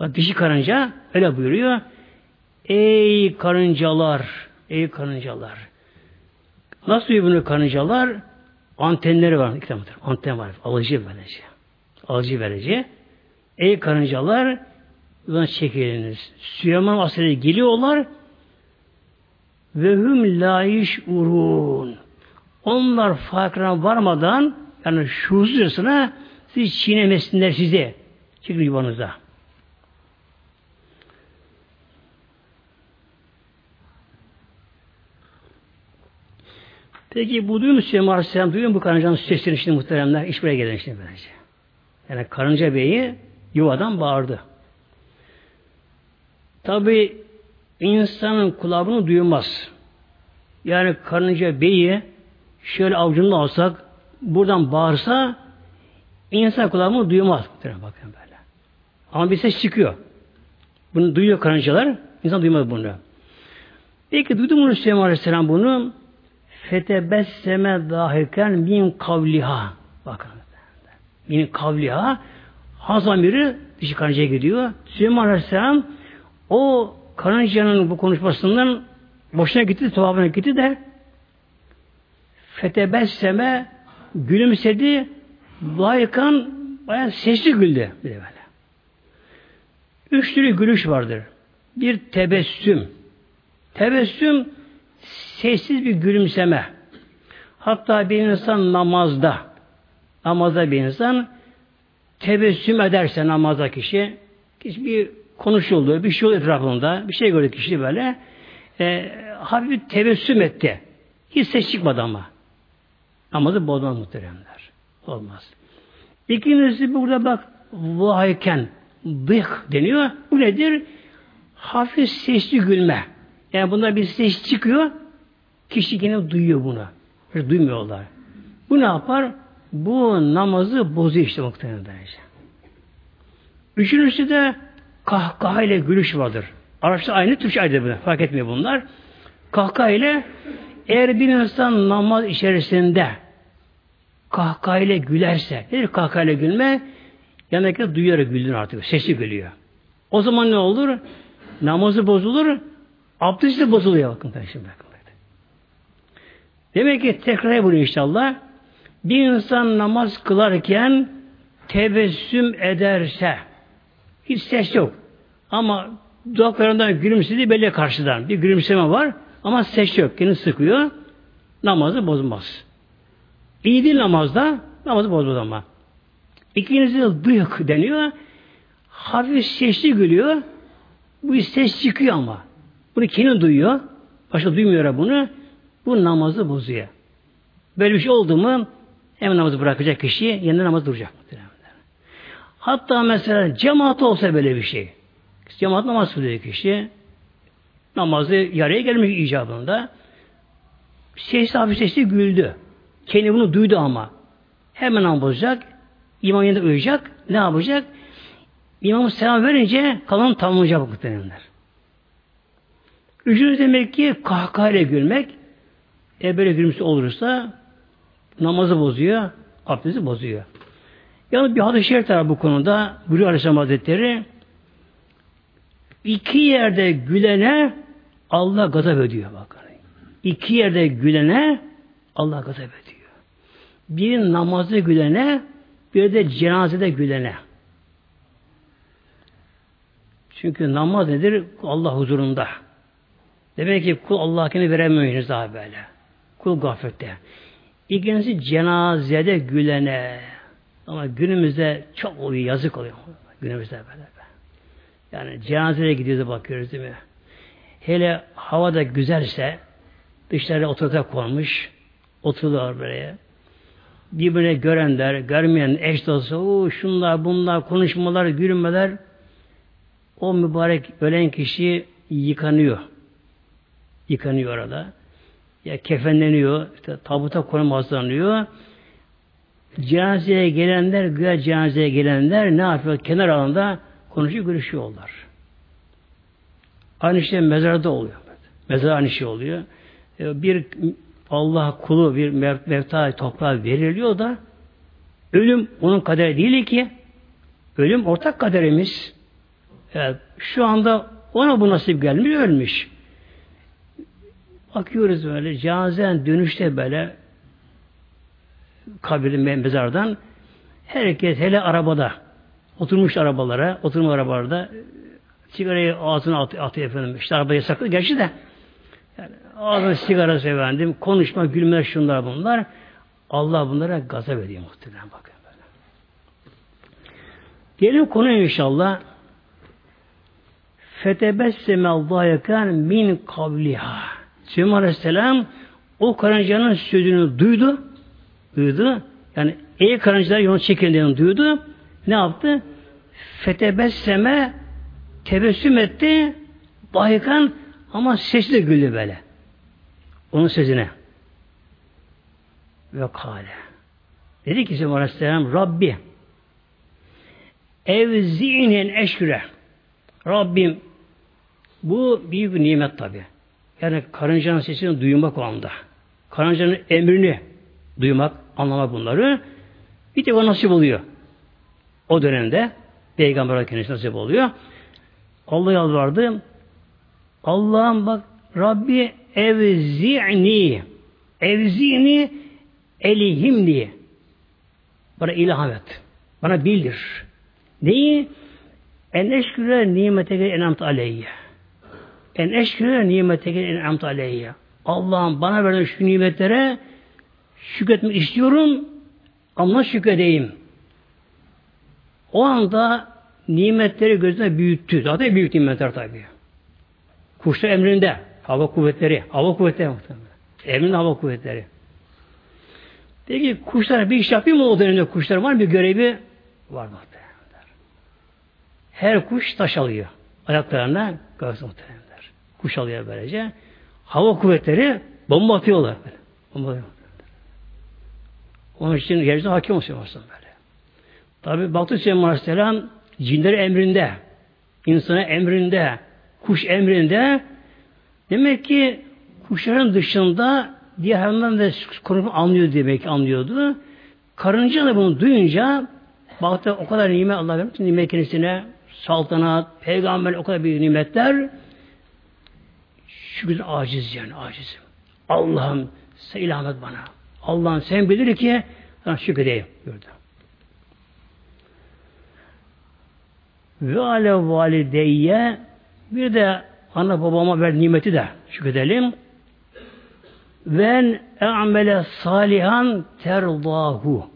Bak dişi karınca öyle buyuruyor. Ey karıncalar, ey karıncalar. Nasıl duyuyor karıncalar? Antenleri var. Tane anten var. Alıcı verici. Alıcı verici. Ey karıncalar buradan çekiliniz. Süleyman Asır'a geliyorlar ve hüm layiş urun. Onlar farkına varmadan yani şuursuzcasına siz çiğnemesinler size. Çıkın yuvanıza. Peki bu duyuyor musun Aleyhisselam? Duyuyor mu bu karıncanın sesini şimdi muhteremler? İş buraya gelen şimdi bence. Yani karınca beyi yuvadan bağırdı. Tabi insanın kulağını duymaz. Yani karınca beyi şöyle avucunda alsak buradan bağırsa insan kulağını duymaz. Bakın böyle. Ama bir ses çıkıyor. Bunu duyuyor karıncalar. İnsan duymaz bunu. Peki duydu mu Süleyman Aleyhisselam bunu? Fetebesseme dahiken min kavliha. Bakın. Min kavliha Hazamiri dişi karıncaya gidiyor. Süleyman Aleyhisselam o karıncanın bu konuşmasından boşuna gitti, tuhafına gitti de fetebesseme gülümsedi layıkan bayağı sesli güldü. Bir de böyle. Üç türlü gülüş vardır. Bir tebessüm. Tebessüm sessiz bir gülümseme. Hatta bir insan namazda, namazda bir insan tebessüm ederse namazda kişi, kişi bir konuşuldu, bir şey oldu etrafında, bir şey gördü kişi böyle, e, hafif tebessüm etti. Hiç ses çıkmadı ama. Namazı bozmaz muhteremler. Olmaz. İkincisi burada bak vahayken dık deniyor. Bu nedir? Hafif sesli gülme. Yani bunda bir ses çıkıyor. Kişi yine duyuyor bunu. Hiç duymuyorlar. Bu ne yapar? Bu namazı bozuyor işte muhtemelen. Üçüncüsü de kahkaha ile gülüş vardır. Araçta aynı Türkçe ayrıdır. Fark etmiyor bunlar. Kahkaha ile eğer bir insan namaz içerisinde kahkaha ile gülerse, nedir kahkaha ile gülme? Yanındaki duyuyor güldün artık. Sesi gülüyor. O zaman ne olur? Namazı bozulur, abdesti de bozuluyor bakın şimdi. Demek ki tekrar bunu inşallah. Bir insan namaz kılarken tebessüm ederse hiç ses yok. Ama dudaklarından gülümsediği belli karşıdan. Bir gülümseme var ama ses yok. Kendini sıkıyor. Namazı bozmaz. İyi değil namazda namazı bozmaz ama. İkincisi de dıyık deniyor. Hafif sesli gülüyor. Bu ses çıkıyor ama. Bunu kendi duyuyor. Başka duymuyor bunu. Bu namazı bozuyor. Böyle bir şey oldu mu hemen namazı bırakacak kişi yeniden namaz duracak. Hatta mesela cemaat olsa böyle bir şey. Cemaat namaz kılıyor kişi. Namazı yarıya gelmiş icabında. Sesli hafif sesli güldü. Kendi bunu duydu ama. Hemen namaz bozacak. İmam yanında uyuyacak. Ne yapacak? İmam selam verince kalan tamamlayacak muhtemelenler. Üçüncü demek ki kahkahayla gülmek. E böyle gülmüş olursa namazı bozuyor, abdesti bozuyor. Yani bir hadis-i şerif var bu konuda. Buyuruyor Aleyhisselam Hazretleri iki yerde gülene Allah gazap ediyor bakın. İki yerde gülene Allah gazap ediyor. Bir namazda gülene bir de cenazede gülene. Çünkü namaz nedir? Allah huzurunda. Demek ki kul kendini veremiyor daha böyle. Kul gaflette. İkincisi cenazede gülene. Ama günümüzde çok oluyor, yazık oluyor. Günümüzde böyle. Yani cenazeye gidiyoruz bakıyoruz değil mi? Hele hava da güzelse dışarıda oturacak konmuş oturuyorlar böyle. Birbirine görenler, görmeyen eş dostu, şunlar, bunlar, konuşmalar, gülmeler o mübarek ölen kişi yıkanıyor. Yıkanıyor orada. Ya kefenleniyor, işte tabuta konum hazırlanıyor. Cenazeye gelenler, güya cenazeye gelenler ne yapıyor? Kenar alanda konuşuyor, görüşüyorlar. Aynı şey mezarda oluyor. Mezar aynı şey oluyor. E, bir Allah kulu bir mevta toprağa veriliyor da ölüm onun kaderi değil ki ölüm ortak kaderimiz. Evet, şu anda ona bu nasip gelmiş ölmüş. Bakıyoruz böyle cenazen dönüşte böyle kabirin mezardan herkes hele arabada oturmuş arabalara, oturma arabalarda sigarayı ağzına at, atıyor efendim. İşte araba yasaklı gerçi de yani ağzına sigara efendim, konuşma, gülme şunlar bunlar. Allah bunlara gazap ediyor muhtemelen bakın böyle. Gelin konuya inşallah. Fetebesseme Allah'yakan min kavliha. Süleyman Aleyhisselam o karıncanın sözünü duydu. Duydu. Yani ey karıncalar yolun çekildiğini duydu. Ne yaptı? Fetebesseme tebessüm etti. Bahikan ama sesi de güldü böyle. Onun sözüne. Ve kale. Dedi ki Süleyman Aleyhisselam Rabbi evzinin eşküre Rabbim bu büyük bir nimet tabi. Yani karıncanın sesini duymak o anda. Karıncanın emrini duymak, anlamak bunları bir tek o nasip oluyor. O dönemde Peygamber kendisi nasip oluyor. Allah yalvardı. Allah'ım bak Rabbi evzi'ni evzi'ni elihimni bana ilham et. Bana bildir. Neyi? En eşküre nimete enamt aleyye. En eşküre nimete enamt aleyye. Allah'ım bana verilen şu nimetlere şükretmek istiyorum ama şükredeyim. O anda nimetleri gözüne büyüttü. Zaten büyük nimetler tabi. Kuşlar emrinde. Hava kuvvetleri. Hava kuvvetleri muhtemelen. Emrinde hava kuvvetleri. Peki kuşlar bir iş yapıyor mu o dönemde kuşlar var mı bir görevi? Var muhtemelen. Her kuş taş alıyor. Ayaklarına gazı muhtemelen. Kuş alıyor böylece. Hava kuvvetleri bomba atıyorlar. Bomba atıyorlar. Onun için yeryüzüne hakim olsun böyle. Tabi Baktı Süleyman Aleyhisselam cinler emrinde, insana emrinde, kuş emrinde. Demek ki kuşların dışında diğer hayvanlar da konumu anlıyor demek anlıyordu. Karınca da bunu duyunca baktı o kadar nimet Allah vermiş nimet kendisine saltanat, peygamber o kadar büyük nimetler şükür aciz yani acizim. Allah'ım sen ilham bana. Allah'ım sen bilir ki sana şükredeyim buyurdu. Ve ale valideyye bir de ana babama ver nimeti de şükredelim. Ven e'mele salihan terdahu.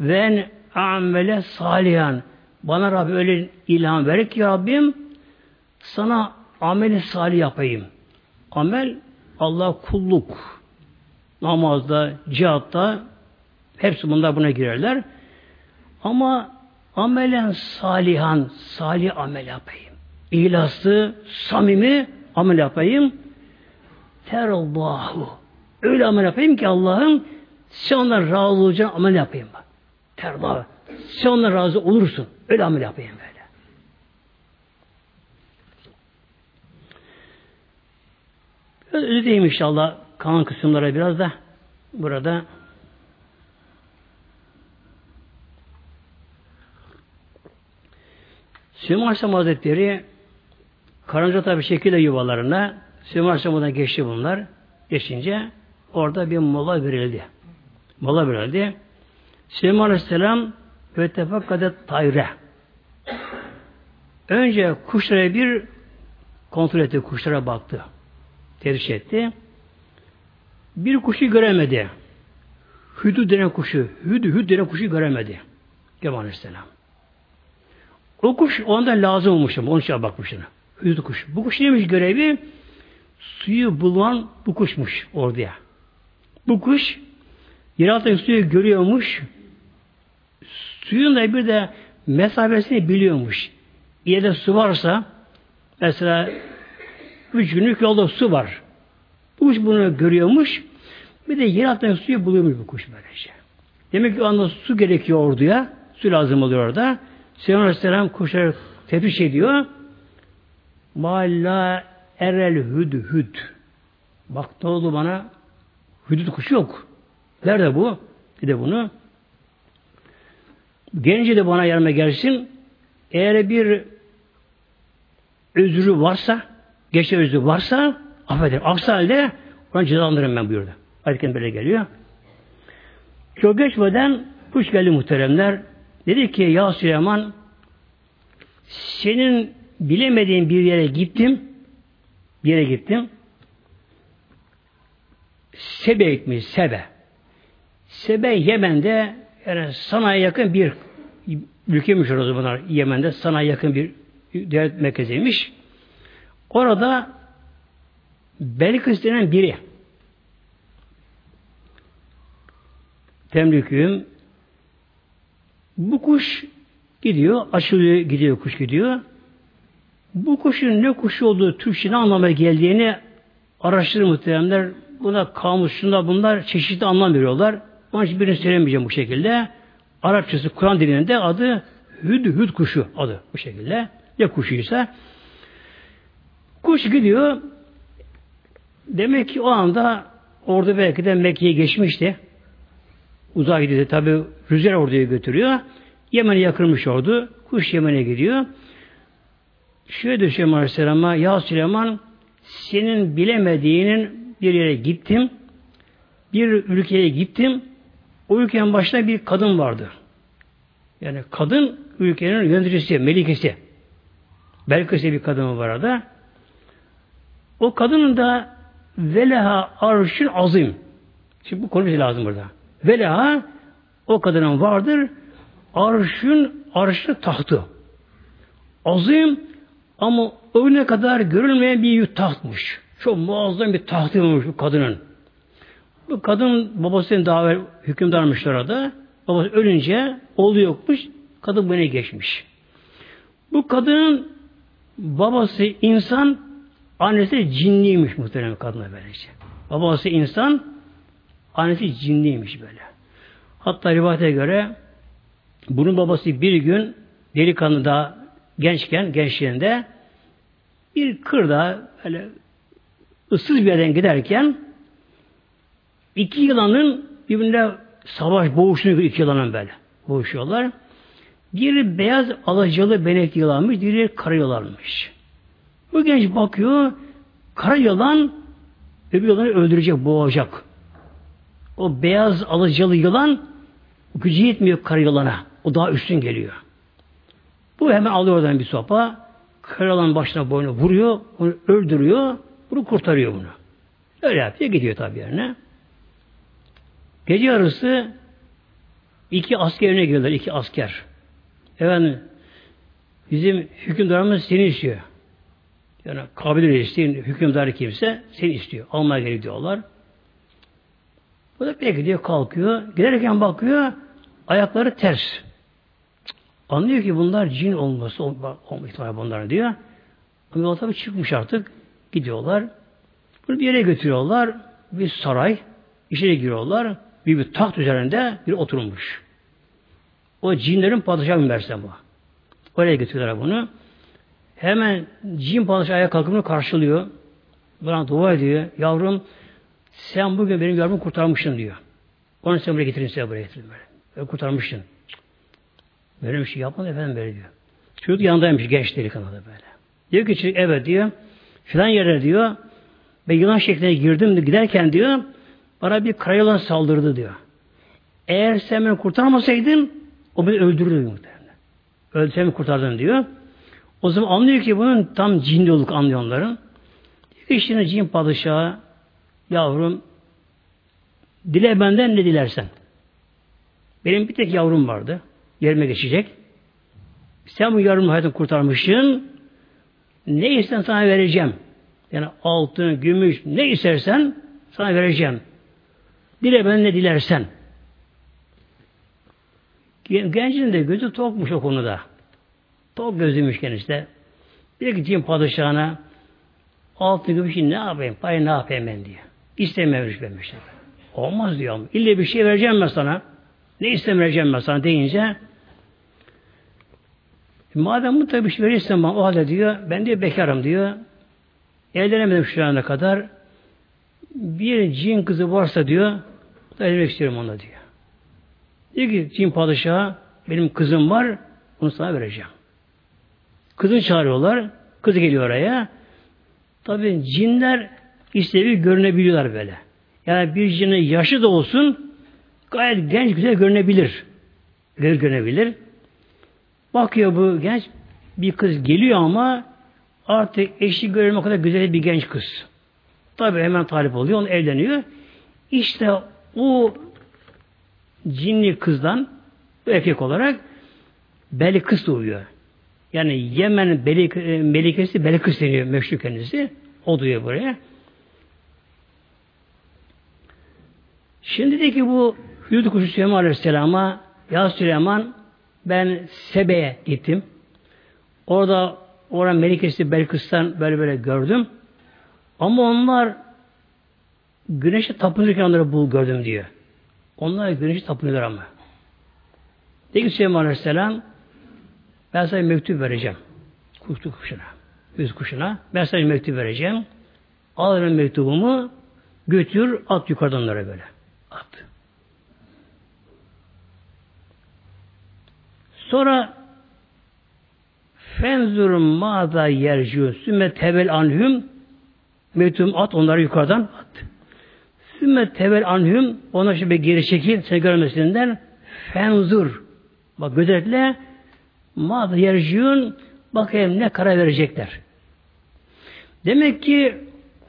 Ven e'mele salihan. Bana Rabbi öyle ilham ver ki Rabbim sana ameli salih yapayım. Amel Allah kulluk. Namazda, cihatta hepsi bunlar buna girerler. Ama amelen salihan, salih amel yapayım. İhlaslı, samimi amel yapayım. Terallahu. Öyle amel yapayım ki Allah'ım sen ondan razı olacağın amel yapayım. Terallahu. Sen ondan razı olursun. Öyle amel yapayım böyle. Öyle diyeyim inşallah kalan kısımlara biraz da burada Süleyman Aleyhisselam Hazretleri karınca tabi şekilde yuvalarına Süleyman Aleyhisselam'dan geçti bunlar. Geçince orada bir mola verildi. Mola verildi. Süleyman Aleyhisselam ve tefakkadet tayre. Önce kuşlara bir kontrol etti, kuşlara baktı. Tedriş etti. Bir kuşu göremedi. Hüdü denen kuşu, hüdü hüdü denen kuşu göremedi. Cemal Aleyhisselam. O kuş onda lazım olmuş ama onun için bakmış ona. Hüdü kuş. Bu kuş neymiş görevi? Suyu bulan bu kuşmuş orada. Bu kuş yer altındaki suyu görüyormuş. Suyun da bir de mesafesini biliyormuş. Yerde su varsa mesela üç günlük yolda su var. Bu kuş bunu görüyormuş. Bir de yer altındaki suyu buluyormuş bu kuş böylece. Demek ki anda su gerekiyor orduya. Su lazım oluyor orada. Süleyman Aleyhisselam kuşları teftiş ediyor. Malla erel hüd hüd. Bak ne oldu bana? Hüdüt kuşu yok. Nerede bu? Bir de bunu. Gelince de bana yardıma gelsin. Eğer bir özrü varsa, geçe özrü varsa affederim. Aksi halde onu cezalandırırım ben buyurdu. Ayetken böyle geliyor. Çok geçmeden kuş geldi muhteremler. Dedi ki ya Süleyman senin bilemediğin bir yere gittim. Bir yere gittim. Sebe gitmiş. Sebe. Sebe Yemen'de yani sanayi yakın bir ülkeymiş o zamanlar Yemen'de sanayi yakın bir devlet merkeziymiş. Orada Belkıs denen biri Temriküm bu kuş gidiyor, açılıyor, gidiyor kuş gidiyor. Bu kuşun ne kuşu olduğu, Türkçe ne anlamaya geldiğini araştırır muhteremler. Buna kamusunda bunlar çeşitli anlam veriyorlar. Onun için birini söylemeyeceğim bu şekilde. Arapçası Kur'an dilinde adı hüd hüd kuşu adı bu şekilde. Ne kuşuysa. Kuş gidiyor. Demek ki o anda orada belki de Mekke'ye geçmişti. Uzak gidiyor. Tabi rüzgar orduya götürüyor. Yemen'e yakılmış ordu. Kuş Yemen'e gidiyor. Şöyle diyor Süleyman Aleyhisselam'a Ya Süleyman senin bilemediğinin bir yere gittim. Bir ülkeye gittim. O ülkenin başında bir kadın vardı. Yani kadın ülkenin yöneticisi, melikesi. Belkıs'ta bir kadın var orada. O kadının da veleha arşın azim. Şimdi bu konu lazım burada. Veleha o kadının vardır arşın arşı tahtı. Azim ama öyle kadar görülmeyen bir tahtmış. Çok muazzam bir tahtı olmuş bu kadının. Bu kadın babasının daha evvel hükümdarmış orada. Babası ölünce oğlu yokmuş. Kadın bunu geçmiş. Bu kadının babası insan, annesi cinliymiş muhtemelen kadına böylece. Babası insan, annesi cinliymiş böyle. Hatta rivayete göre bunun babası bir gün delikanlı da gençken, gençliğinde bir kırda böyle ıssız bir yerden giderken iki yılanın birbirine savaş boğuşuyor iki yılanın böyle. Boğuşuyorlar. Biri beyaz alacalı benek yılanmış, diğeri kara yılanmış. Bu genç bakıyor, kara yılan öbür yılanı öldürecek, boğacak. O beyaz alacalı yılan gücü yetmiyor kara yılana. O daha üstün geliyor. Bu hemen alıyor oradan bir sopa. Kara yılan başına boynu vuruyor, onu öldürüyor, bunu kurtarıyor bunu. Öyle yapıyor, gidiyor tabi yerine. Gece yarısı iki askerine geliyorlar, iki asker. Efendim, bizim hükümdarımız seni istiyor. Yani kabile reisi'nin hükümdarı kimse seni istiyor. Almaya geliyor diyorlar. Bu da peki diyor kalkıyor. Giderken bakıyor ayakları ters. Anlıyor ki bunlar cin olması olma ihtimali bunlar diyor. Ama tabi çıkmış artık. Gidiyorlar. Bunu bir yere götürüyorlar. Bir saray. İçeri giriyorlar. Bir, bir taht üzerinde bir oturmuş. O cinlerin padişahı Mersem bu. Oraya götürüyorlar bunu. Hemen cin padişahı ayağa kalkıp karşılıyor. Bana dua ediyor. Yavrum sen bugün benim yavrumu kurtarmışsın diyor. Onu sen buraya getirin size buraya getirin böyle. böyle kurtarmışsın. Böyle bir şey yapmadı efendim böyle diyor. Çocuk yanındaymış genç delikanlı böyle. Diyor ki evet diyor. Filan yere diyor. Ben yılan şekline girdim giderken diyor. Bana bir kara saldırdı diyor. Eğer sen beni kurtarmasaydın o beni öldürürdü muhtemelen. Öldürsem kurtardın diyor. O zaman anlıyor ki bunun tam cin olduk anlıyor onların. İşte cin padişahı yavrum dile benden ne dilersen. Benim bir tek yavrum vardı. Yerime geçecek. Sen bu yavrumu hayatını kurtarmışsın. Ne istersen sana vereceğim. Yani altın, gümüş, ne istersen sana vereceğim. Dile ben ne dilersen. Gencin de gözü tokmuş o konuda. Tok gözüymüş kendisi Bir gideyim padişahına altın gümüş ne yapayım, payı ne yapayım ben diye. İstememiş işte. Olmaz diyor. İlle bir şey vereceğim ben sana. Ne istemeyeceğim ben sana deyince madem tabi bir şey verirsen bana o halde diyor ben diyor bekarım diyor. Evlenemedim şu ana kadar. Bir cin kızı varsa diyor evlenmek istiyorum ona diyor. Diyor ki cin padişahı benim kızım var onu sana vereceğim. Kızını çağırıyorlar. Kız geliyor oraya. Tabi cinler istevi görünebiliyorlar böyle. Yani bir cinin yaşı da olsun gayet genç güzel görünebilir. Güzel görünebilir. Bakıyor bu genç bir kız geliyor ama artık eşi görülme kadar güzel bir genç kız. Tabi hemen talip oluyor, onu evleniyor. İşte o cinli kızdan erkek olarak Belikıs doğuyor. Yani Yemen Belik, Melikesi Belikıs deniyor meşhur kendisi. O duyuyor buraya. Şimdi de ki bu Hüdü kuşu Süleyman Aleyhisselam'a Ya Süleyman ben Sebe'ye gittim. Orada oran Melikesi Belkıs'tan böyle böyle gördüm. Ama onlar güneşe tapınırken onları bul gördüm diyor. Onlar güneşe tapınıyorlar ama. De ki Süleyman Aleyhisselam ben sana mektup vereceğim. Kuştu kuşuna. Yüz kuşuna. Ben sana mektup vereceğim. Al mektubumu götür at yukarıdan onlara böyle. At. Sonra fenzurum mağda yercu sümme tevel anhüm mektubumu at onları yukarıdan at. Sümme tevel anhüm ona şimdi geri çekil seni görmesinden fenzur bak gözetle mağda yerciyun bakayım ne karar verecekler. Demek ki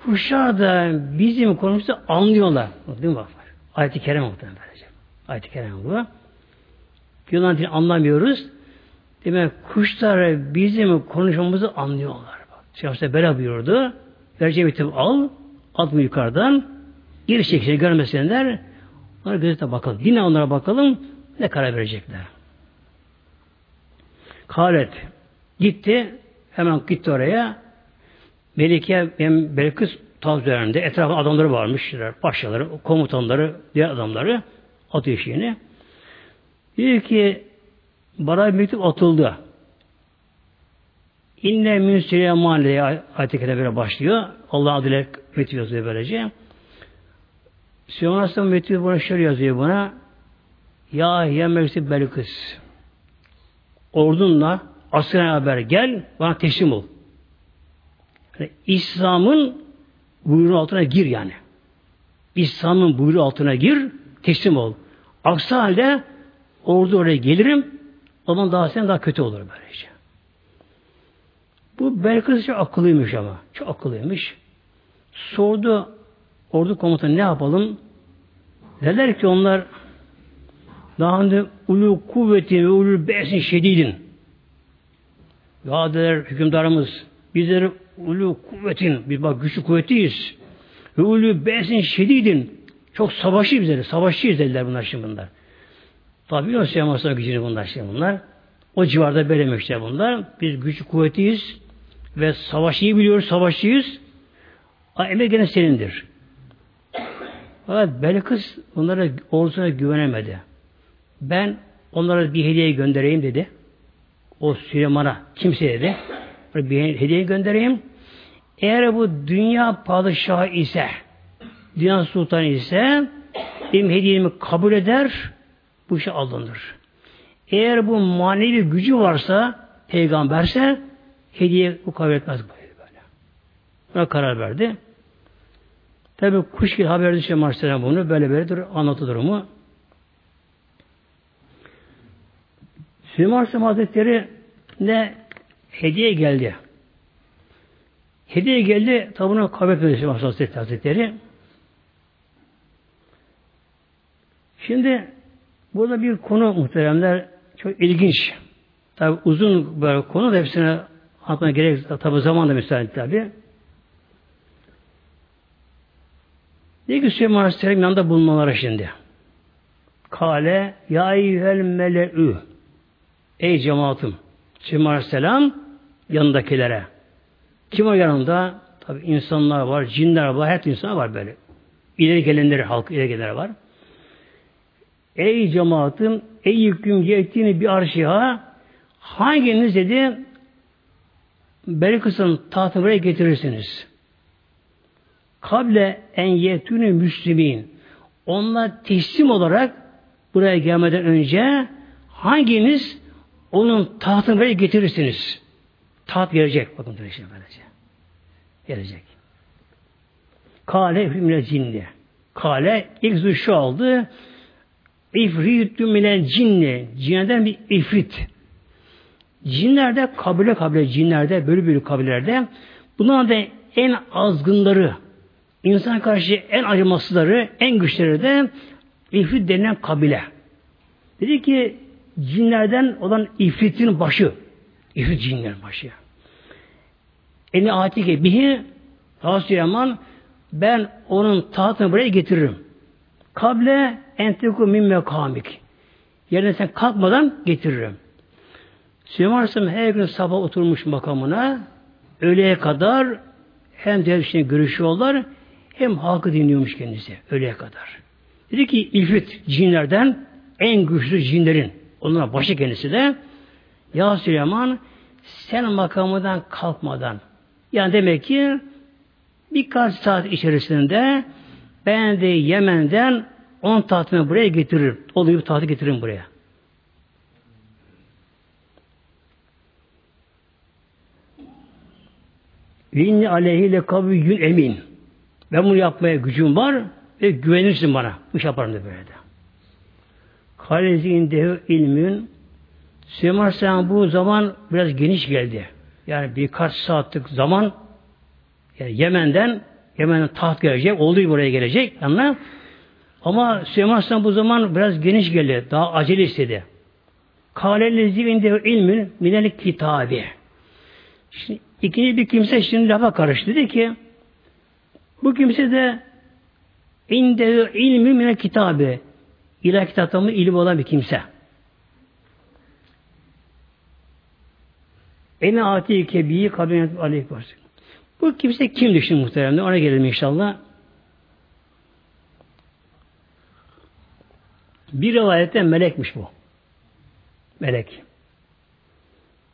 kuşlar da bizim konumuzu anlıyorlar. Değil mi bak? Ayet-i Kerem muhtemelen böylece. Ayet-i Kerem bu. Yunan dili anlamıyoruz. Demek kuşlar bizim konuşmamızı anlıyorlar. Şahsı böyle buyurdu. Verce bitip al, at mı yukarıdan, geri çekişe görmesinler. Onlara gözete bakalım. Yine onlara bakalım. Ne karar verecekler. Kalet gitti. Hemen gitti oraya. Melike hem Belkıs tav üzerinde etrafı adamları varmış. Paşaları, komutanları, diğer adamları atıyor şeyini. Diyor ki bana bir mektup atıldı. İnne min Süleyman diye ayet-i böyle başlıyor. Allah adıyla mektup yazıyor böylece. Süleyman Aleyhisselam mektubu buna şöyle yazıyor buna. Ya mektup Belkıs. Ordunla askere haber gel bana teslim ol. Yani İslam'ın buyruğu altına gir yani. İslam'ın buyruğu altına gir, teslim ol. Aksi halde ordu oraya gelirim, o zaman daha sen daha kötü olur böylece. Bu Belkıs çok akıllıymış ama. Çok akıllıymış. Sordu ordu komutanı ne yapalım? Dediler ki onlar daha önce ulu kuvvetin ve ulu besin şedidin. Ya dediler hükümdarımız bizleri ulu kuvvetin, biz bak güçlü kuvvetiyiz. Ve ulu besin şedidin. Çok savaşçı bizleri, savaşçıyız dediler bunlar şimdi bunlar. Tabi biliyorsun Süleyman gücünü bunlar şimdi bunlar. O civarda böyle bunlar. Biz güçlü kuvvetiyiz ve savaşıyı biliyoruz, savaşçıyız. Emir gene senindir. Fakat Belkıs onlara ordusuna güvenemedi. Ben onlara bir hediye göndereyim dedi. O Süleyman'a kimse dedi. Bir hediye göndereyim. Eğer bu dünya padişahı ise, dünya sultanı ise benim hediyemi kabul eder, bu işe alınır. Eğer bu manevi gücü varsa, peygamberse hediye bu kabul etmez böyle. Buna karar verdi. Tabi kuş gibi haber düşüyor bunu. Böyle böyle anlatı durumu. Süleyman Aleyhisselam Hazretleri ne hediye geldi. Hediye geldi tabi bunu kabul etmedi Süleyman Hazretleri. Hazretleri. Şimdi burada bir konu muhteremler çok ilginç. Tabi uzun böyle konu da hepsine Aklına gerek tabi zaman da müsait tabi. Diyor ki Süleyman Aleyhisselam yanında bulunmaları şimdi. Kale ya eyyühel mele'ü Ey cemaatim Süleyman Aleyhisselam yanındakilere. Kim o yanında? Tabi insanlar var, cinler var, her insan var böyle. İleri gelenleri, halk ileri gelenleri var. Ey cemaatim, ey yüküm yettiğini bir arşiha hanginiz dedi Belkıs'ın tahtını buraya getirirsiniz. Kable en yetünü müslimin. Onlar teslim olarak buraya gelmeden önce hanginiz onun tahtını buraya getirirsiniz? Taht gelecek. Bakın böyle şey böylece. Gelecek. Kale hümle cinni. Kale ilk şu aldı. İfritü minel cinni. Cinneden bir ifrit. Cinlerde kabile kabile cinlerde bölü bölü kabilelerde bunlar da en azgınları insan karşı en acımasızları en güçleri de ifrit denilen kabile. Dedi ki cinlerden olan ifritin başı ifrit cinlerin başı. Eni atike bihi Süleyman ben onun tahtını buraya getiririm. Kable enteku min mekamik. Yerine sen kalkmadan getiririm. Süleyman Aleyhisselam her gün sabah oturmuş makamına öğleye kadar hem devşine görüşüyorlar hem halkı dinliyormuş kendisi öğleye kadar. Dedi ki İfrit cinlerden en güçlü cinlerin onlara başı kendisi de Ya Süleyman sen makamından kalkmadan yani demek ki birkaç saat içerisinde ben de Yemen'den on tahtını buraya getiririm. Oluyor tahtı getiririm buraya. Ve inni aleyhiyle kaviyyün emin. Ben bunu yapmaya gücüm var ve güvenirsin bana. Bu şey yaparım da böyle de. Kalezi indehu ilmün Süleyman Aleyhisselam bu zaman biraz geniş geldi. Yani birkaç saatlik zaman yani Yemen'den Hemen taht gelecek. Olduğu buraya gelecek. Yanına. Ama Süleyman Aleyhisselam bu zaman biraz geniş geldi. Daha acele istedi. Kâlellezi inde ilmin minel kitabi. Şimdi ikinci bir kimse şimdi lafa karıştı. Dedi ki bu kimse de inde ilmi minel kitabı. İlah kitabının ilim olan bir kimse. Ene ati kebiyi kabinet aleyh Bu kimse kim düşün muhteremde? Ona gelelim inşallah. Bir rivayette melekmiş bu. Melek.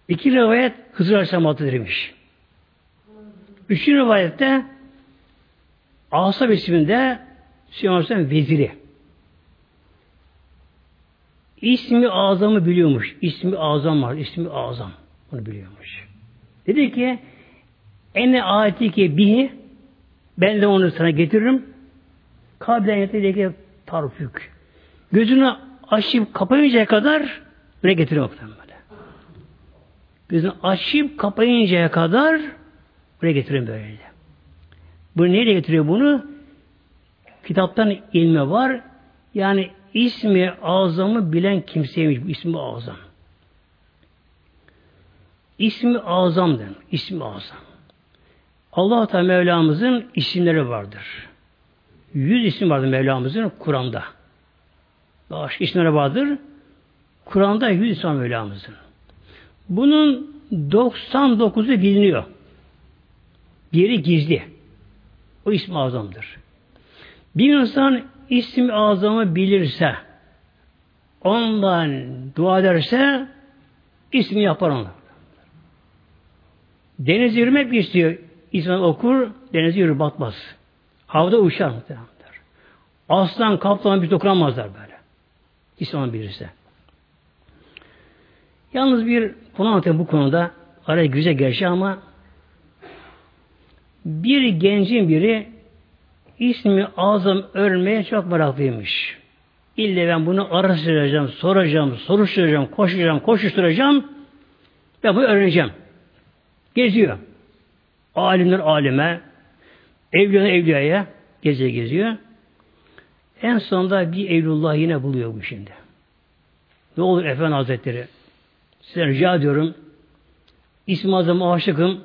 İki rivayet Hızır Aleyhisselam adıdırmış. Üçüncü rivayette Asab isminde Süleyman Aleyhisselam veziri. İsmi azamı biliyormuş. İsmi azam var. İsmi azam. Bunu biliyormuş. Dedi ki ene atike bihi ben de onu sana getiririm. Kablen yetedeki tarfük. Gözünü açıp kapayıncaya kadar ne getiriyor böyle. Gözünü açıp kapayıncaya kadar buraya getiriyor böyle. Bu neyle getiriyor bunu? Kitaptan ilme var. Yani ismi azamı bilen kimseymiş bu ismi azam. İsmi azamdır. İsmi azam. Allah Teala Mevlamızın isimleri vardır. Yüz isim vardır Mevlamızın Kur'an'da. Başka isimleri vardır. Kur'an'da yüz isim Mevlamızın. Bunun 99'u biliniyor. Biri gizli. O ismi azamdır. Bir insan ismi azamı bilirse, ondan dua ederse ismi yapar onu. Deniz yürümek istiyor? İnsan okur, denize yürür batmaz. Havada uçar muhtemelen. Aslan, kaplan bir dokunamazlar böyle. İslam bilirse. Yalnız bir konu anlatayım bu konuda. Araya güzel gerçi ama bir gencin biri ismi azam ölmeye çok meraklıymış. İlle ben bunu araştıracağım, soracağım, soruşturacağım, koşacağım, koşuşturacağım ve bunu öğreneceğim. Geziyor. Alimler alime, evliya evliyaya geziyor geziyor. En sonunda bir Evlullah yine buluyor bu şimdi. Ne olur Efendi Hazretleri size rica ediyorum İsmi Azam'a aşıkım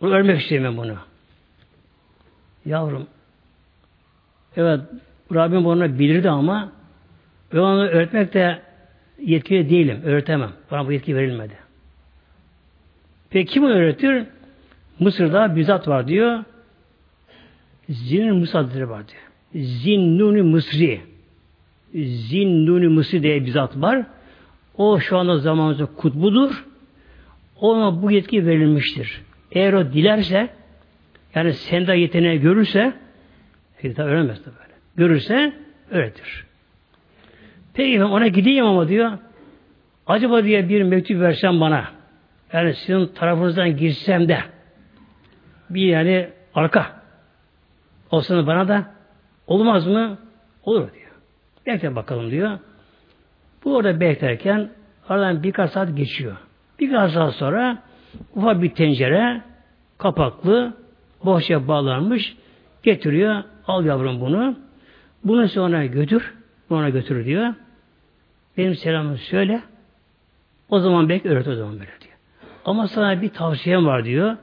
bunu ölmek istemiyorum bunu. Yavrum evet Rabbim bunu bilirdi ama ben onu öğretmek de yetkili değilim. Öğretemem. Bana bu yetki verilmedi. Peki kim öğretir? Mısır'da bir zat var diyor. Zinin Mısır'dır var diyor. Zinnuni Mısri. Zinnuni Mısri diye bir zat var. O şu anda zamanımızda kutbudur. Ona bu yetki verilmiştir. Eğer o dilerse yani sende yeteneği görürse tabi öğrenmez de böyle. Görürse öğretir. Peki ben ona gideyim ama diyor acaba diye bir mektup versen bana yani sizin tarafınızdan girsem de bir yani arka olsun bana da olmaz mı? Olur diyor. Bekle bakalım diyor. Bu orada beklerken aradan birkaç saat geçiyor. Birkaç saat sonra ufak bir tencere kapaklı bohçaya bağlanmış getiriyor. Al yavrum bunu. Bunu sonra götür. Ona götür diyor. Benim selamımı söyle. O zaman belki öğret o zaman böyle diyor. Ama sana bir tavsiyem var diyor.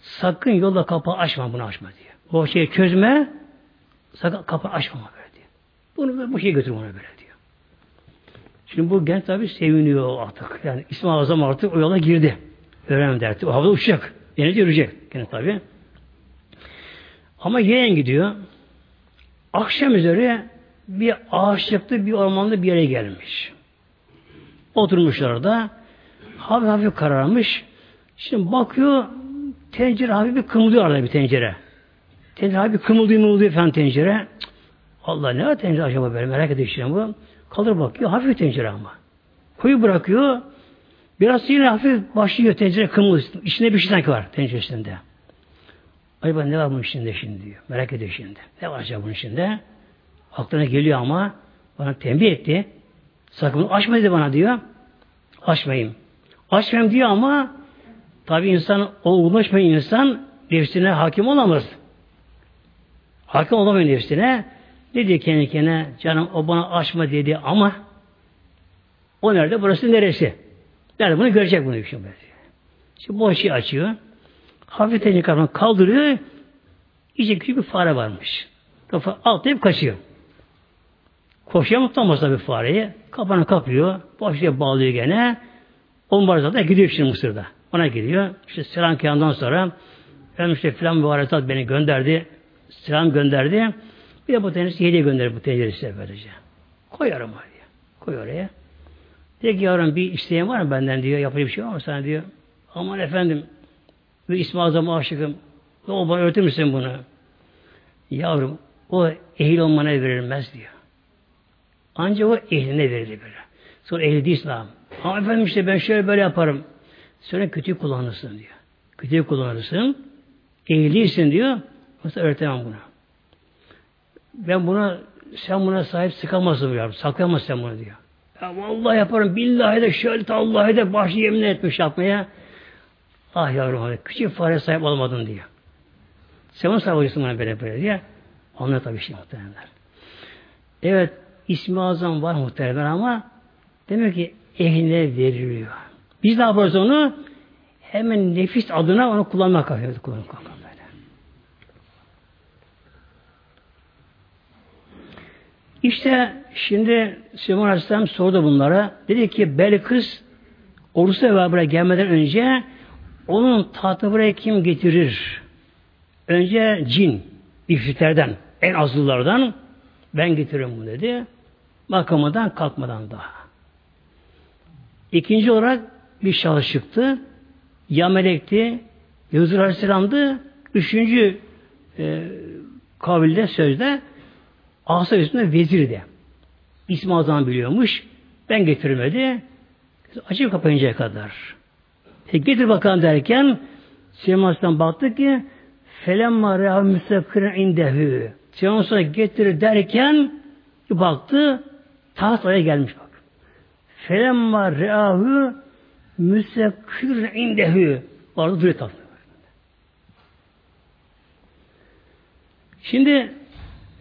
Sakın yolda kapı açma bunu açma diyor. Bohçayı çözme sakın kapı açma böyle diyor. Bunu bu şeye götür ona böyle diyor. Şimdi bu genç tabi seviniyor artık. Yani İsmail Azam artık o yola girdi. Öğrenem derdi. O havada uçacak. Denize yürüyecek. Gene tabi. Ama yeğen gidiyor. Akşam üzere bir ağaçlıkta bir ormanda bir yere gelmiş. Oturmuşlar da hafif hafif kararmış. Şimdi bakıyor tencere hafif bir kımıldıyor arada bir tencere. Tencere hafif bir kımıldıyor mımıldıyor falan tencere. Allah ne var tencere acaba böyle merak ediyor bu. Kalır bakıyor hafif tencere ama. Koyu bırakıyor. Biraz yine hafif başlıyor tencere kımıldıyor. İçinde bir şey sanki var tenceresinde. Acaba ne var bunun içinde şimdi diyor. Merak ediyor şimdi. Ne var acaba bunun içinde? Aklına geliyor ama bana tembih etti. Sakın bunu açma dedi bana diyor. Açmayayım. Açmayayım diyor ama tabi insan olgunlaşmayan insan nefsine hakim olamaz. Hakim olamıyor nefsine. Ne diyor kendi kendine? Canım o bana açma dedi ama o nerede? Burası neresi? Nerede? Bunu görecek bunu düşün. Şimdi bu açıyı açıyor. Hafif tencere kapağını kaldırıyor. İyice küçük bir fare varmış. Kafa atlayıp kaçıyor. Koşuyor mu tutamaz tabii fareyi. Kapağını kapıyor. Başlıyor bağlıyor gene. On var zaten gidiyor şimdi Mısır'da. Ona gidiyor. İşte selam kıyamdan sonra ben işte filan mübarekat beni gönderdi. Selam gönderdi. Bir de bu tenceresi hediye gönderdi bu tenceresi böylece. Koyarım diyor. Koy oraya. Diyor ki yavrum bir isteğin var mı benden diyor. Yapacak bir şey var mı sana diyor. Aman efendim bir ismi azama aşıkım. Ne bana öğretir misin bunu? Yavrum o ehil olmana verilmez diyor. Ancak o ehline verilir böyle. Sonra ehli abi. Ama efendim işte ben şöyle böyle yaparım. Sonra kötü kullanırsın diyor. Kötü kullanırsın. Ehliysin diyor. Mesela öğretemem bunu. Ben buna sen buna sahip sıkamazsın diyor. Saklayamazsın sen bunu diyor. Ya vallahi yaparım. Billahi de şöyle de Allah'ı da başı yemin etmiş yapmaya. Ah yavrum küçük fare sahip olmadın diyor. Sen onu sahip bana böyle böyle diye. Anlıyor tabii şey muhtemelenler. Evet ismi azam var muhtemelen ama demek ki ehline veriliyor. Biz ne yaparız onu? Hemen nefis adına onu kullanmak kalkıyoruz. Kullanmak kalkıyoruz. İşte şimdi Süleyman Aleyhisselam sordu bunlara. Dedi ki Belkıs Ordusu buraya gelmeden önce onun tahtı buraya kim getirir? Önce cin, ifritlerden, en azlılardan ben getiririm bunu dedi. Makamından kalkmadan daha. İkinci olarak bir şahıs çıktı. Ya melekti, Yıldız Aleyhisselam'dı. Üçüncü e, kavilde, sözde Asa üstünde vezir de. İsmi azam biliyormuş. Ben getirmedi. Açıp kapayıncaya kadar. E getir bakalım derken Süleyman Aleyhisselam baktı ki felemma reha müstakkirin indehü. Süleyman sonra getir derken baktı taht oraya gelmiş bak. Felemma rehahu müstakkirin indehü. Orada duruyor taht. Şimdi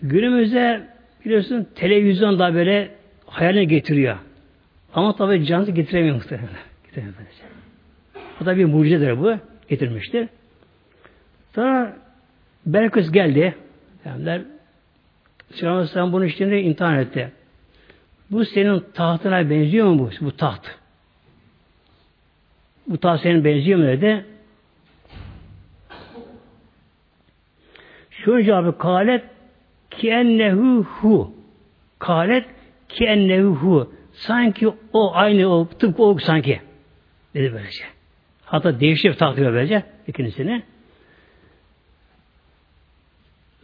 günümüzde biliyorsun televizyon da böyle hayaline getiriyor. Ama tabi canlı getiremiyor muhtemelen. Getiremiyor. Bu da bir mucizedir bu. Getirmiştir. Sonra Belkıs geldi. Yani Süleyman sen bunu işte imtihan etti. Bu senin tahtına benziyor mu bu? Bu taht. Bu taht senin benziyor mu dedi. Şu cevabı kalet ki ennehu hu. Kalet ki ennehu hu. Sanki o aynı o tıpkı o sanki. Dedi böylece. Hatta değiştirip takdir böylece ikincisini.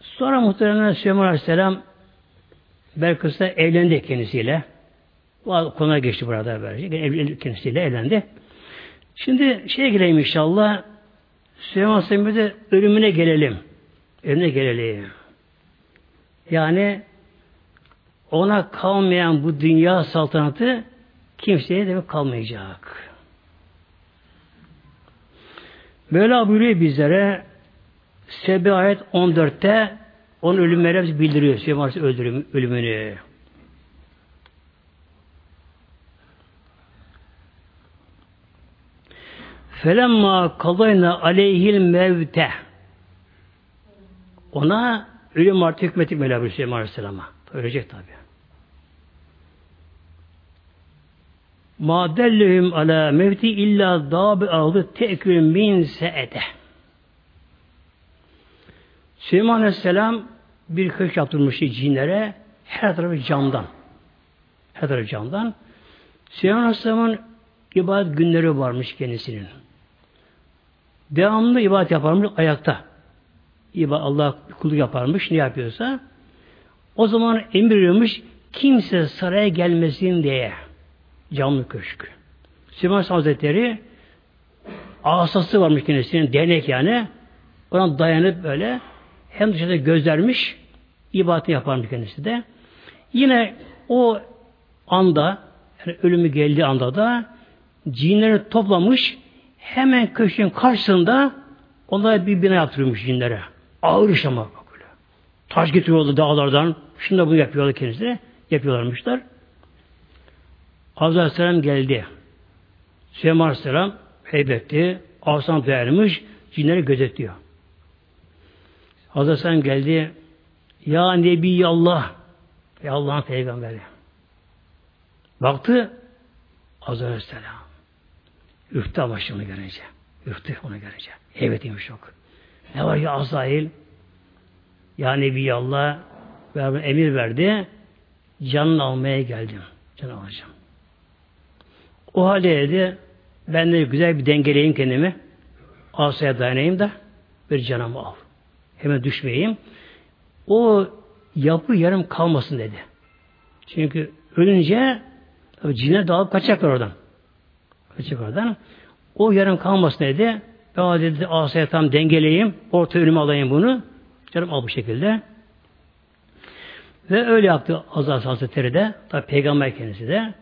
Sonra muhtemelen Süleyman Aleyhisselam Belkıs'ta evlendi kendisiyle. Bu konuya geçti burada böylece. Kendisiyle evlendi. Şimdi şeye gireyim inşallah. Süleyman Aleyhisselam'ın de ölümüne gelelim. Ölümüne gelelim. Yani ona kalmayan bu dünya saltanatı kimseye de kalmayacak. Böyle buyuruyor bizlere Sebi ayet 14'te onun ölümleri bildiriyor. Süleyman Aleyhisselam ölümünü. Felemma kalayna aleyhil mevte ona ölüm artık hükmetip Mevla Aleyhisselam'a. Ölecek tabi. Ma dellehum ala mevti illa dabi aldı tekül min seede. Süleyman Aleyhisselam bir köşk yaptırmıştı cinlere her tarafı camdan. Her tarafı camdan. Süleyman Aleyhisselam'ın ibadet günleri varmış kendisinin. Devamlı ibadet yaparmış ayakta. İbadet Allah kulu yaparmış ne yapıyorsa. O zaman emir veriyormuş kimse saraya gelmesin diye. Camlı köşk. Süleyman Hazretleri asası varmış kendisinin denek yani. Ona dayanıp böyle hem dışarıda gözlermiş ibadeti yaparmış kendisi de. Yine o anda yani ölümü geldiği anda da cinleri toplamış hemen köşkün karşısında onlara bir bina yaptırmış cinlere. Ağır iş ama bak öyle. Taş getiriyordu dağlardan. Şunu da bunu yapıyorlar kendisi. Yapıyorlarmışlar. Hazreti Aleyhisselam geldi. Süleyman Aleyhisselam heybetti. Asan dayanmış. Cinleri gözetliyor. Hazreti Aleyhisselam geldi. Ya Nebi Allah. Ya Allah'ın peygamberi. Baktı Hazreti Aleyhisselam. Ürktü ama onu görünce. Ürktü onu görünce. Evet demiş çok. Ne var ya Azrail? Ya Nebi Allah emir verdi. Canını almaya geldim. Can alacağım. O halde dedi ben de güzel bir dengeleyeyim kendimi. Asaya dayanayım da bir canımı al. Hemen düşmeyeyim. O yapı yarım kalmasın dedi. Çünkü ölünce tabi cinler dağılıp kaçacaklar oradan. Kaçacak oradan. O yarım kalmasın dedi. Ben dedi asaya tam dengeleyeyim. Orta önüme alayım bunu. Canım al bu şekilde. Ve öyle yaptı Azaz Hazretleri de. Tabi peygamber kendisi de.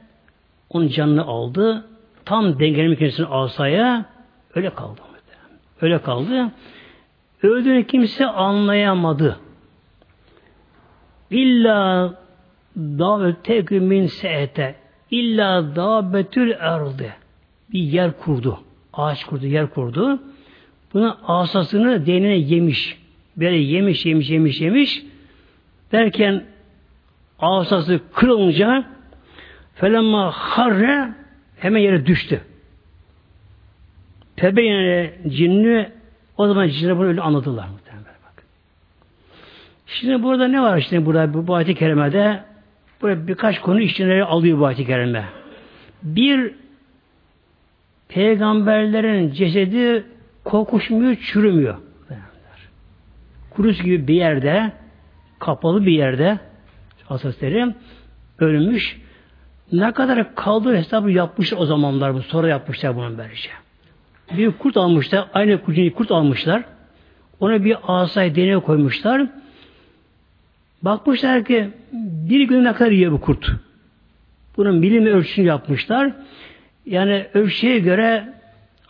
Onun canını aldı. Tam dengelemek kendisini asaya öyle kaldı. Öyle kaldı. Öldüğünü kimse anlayamadı. İlla davetekü min seete illa dabetül erdi bir yer kurdu. Ağaç kurdu, yer kurdu. Buna asasını denine yemiş. Böyle yemiş, yemiş, yemiş, yemiş. Derken asası kırılınca felemma harre hemen yere düştü. Tebeyine cinni o zaman cinler bunu öyle anladılar muhtemelen bak. Şimdi burada ne var işte burada bu, bu ayet-i kerimede burada birkaç konu işçileri alıyor bu ayet-i kerime. Bir peygamberlerin cesedi kokuşmuyor, çürümüyor. Kurus gibi bir yerde, kapalı bir yerde Hazretleri ölmüş. Ne kadar kaldığı hesabı yapmış o zamanlar bu. Sonra yapmışlar bunu böylece. Bir kurt almışlar. Aynı kurtunu kurt almışlar. Ona bir asay deneye koymuşlar. Bakmışlar ki bir gün ne kadar yiyor bu kurt. Bunun bilim ölçüsünü yapmışlar. Yani ölçüye göre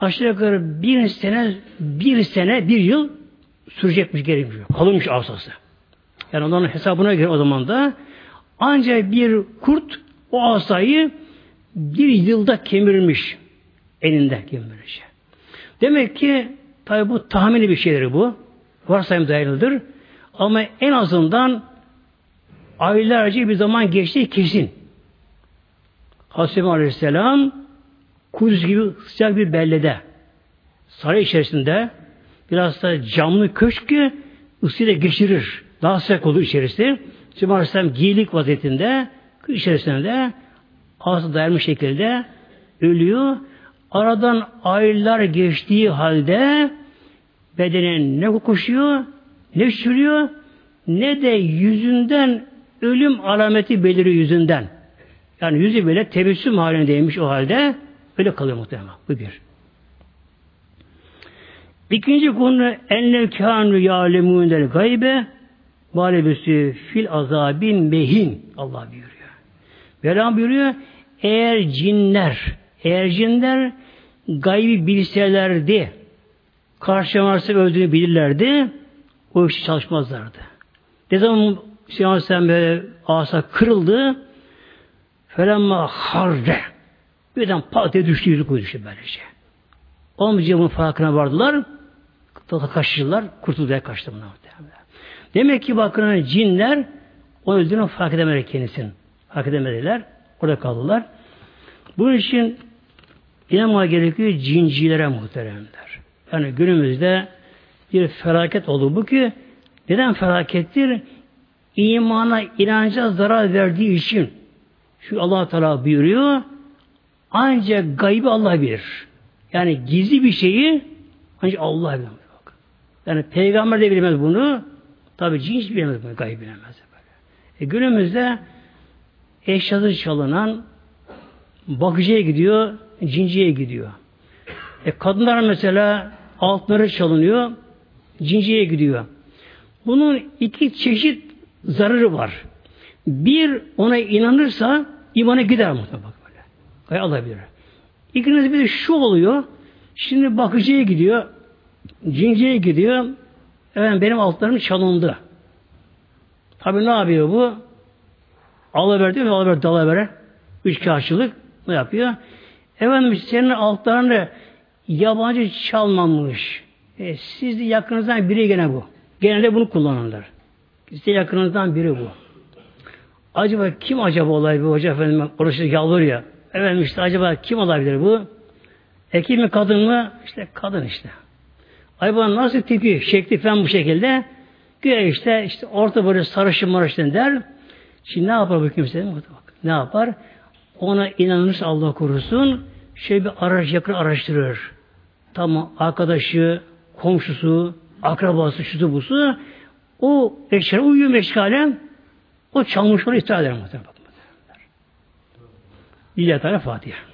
aşağı yukarı bir sene, bir sene, bir yıl sürecekmiş gerekiyor. Kalınmış asası. Yani onların hesabına göre o zaman da ancak bir kurt o asayı bir yılda kemirmiş. Elinde kemirmiş. Demek ki tabi bu tahmini bir şeydir bu. Varsayım dayanıldır. Ama en azından aylarca bir zaman geçti kesin. Hazreti Aleyhisselam Kudüs gibi sıcak bir bellede saray içerisinde biraz da camlı köşk ki ısıyla geçirir. Daha sıcak olur içerisi. Şimdi Aleyhisselam giyilik vaziyetinde içerisinde ağzı dayanmış şekilde ölüyor. Aradan aylar geçtiği halde bedene ne kokuşuyor, ne sürüyor, ne de yüzünden ölüm alameti beliriyor yüzünden. Yani yüzü böyle tebessüm halindeymiş o halde. Öyle kalıyor muhtemelen. Bu bir. İkinci konu enlev kânu yâlemûnel gaybe maalebüsü fil azabin mehin Allah buyuruyor. Mevlam buyuruyor eğer cinler eğer cinler gaybi bilselerdi karşı varsa öldüğünü bilirlerdi o işi çalışmazlardı. Ne zaman Süleyman Aleyhisselam böyle asa kırıldı felemma harre birden pat diye düştü yüzü koydu işte böylece. Olmayınca bunun farkına vardılar. Kaçtılar. Kurtulduya kaçtı bunlar. Demek ki bakın cinler o öldüğünü fark edemediler kendisini. Fark edemediler. Orada kaldılar. Bunun için inanmaya gerekiyor cincilere muhteremler. Yani günümüzde bir felaket oldu bu ki neden felakettir? İmana, inanca zarar verdiği için. Şu Allah Teala buyuruyor ancak gaybı Allah bilir. Yani gizli bir şeyi ancak Allah bilir. Yani peygamber de bilemez bunu. Tabi cin hiç bilemez bunu. Gaybı bilemez. Böyle. E, günümüzde eşyası çalınan bakıcıya gidiyor, cinciye gidiyor. E, kadınlar mesela altları çalınıyor, cinciye gidiyor. Bunun iki çeşit zararı var. Bir ona inanırsa imana gider mutlaka. Gayet Allah bilir. İkincisi bir de şu oluyor. Şimdi bakıcıya gidiyor. Cinciye gidiyor. Evet benim altlarım çalındı. Tabi ne yapıyor bu? Alıver diyor, alıver dalıver. Üç karşılık ne yapıyor? Efendim senin altlarını yabancı çalmamış. E, siz de yakınızdan biri gene bu. Genelde bunu kullanırlar. Size yakınızdan biri bu. Acaba kim acaba olay bu hoca efendim konuşur yalvar ya. Efendim işte acaba kim olabilir bu? Erkek mi kadın mı? İşte kadın işte. Acaba nasıl tipi, şekli falan bu şekilde? Güya işte, işte orta böyle sarışın marışın der. Şimdi ne yapar bu kimse? Bak, ne yapar? Ona inanırsa Allah korusun şöyle bir araç yakın araştırır. Tamam arkadaşı, komşusu, akrabası, şusu busu o eşyara uyuyor meşgale o çalmış onu iptal eder muhtemelen. İlahi Teala Fatiha.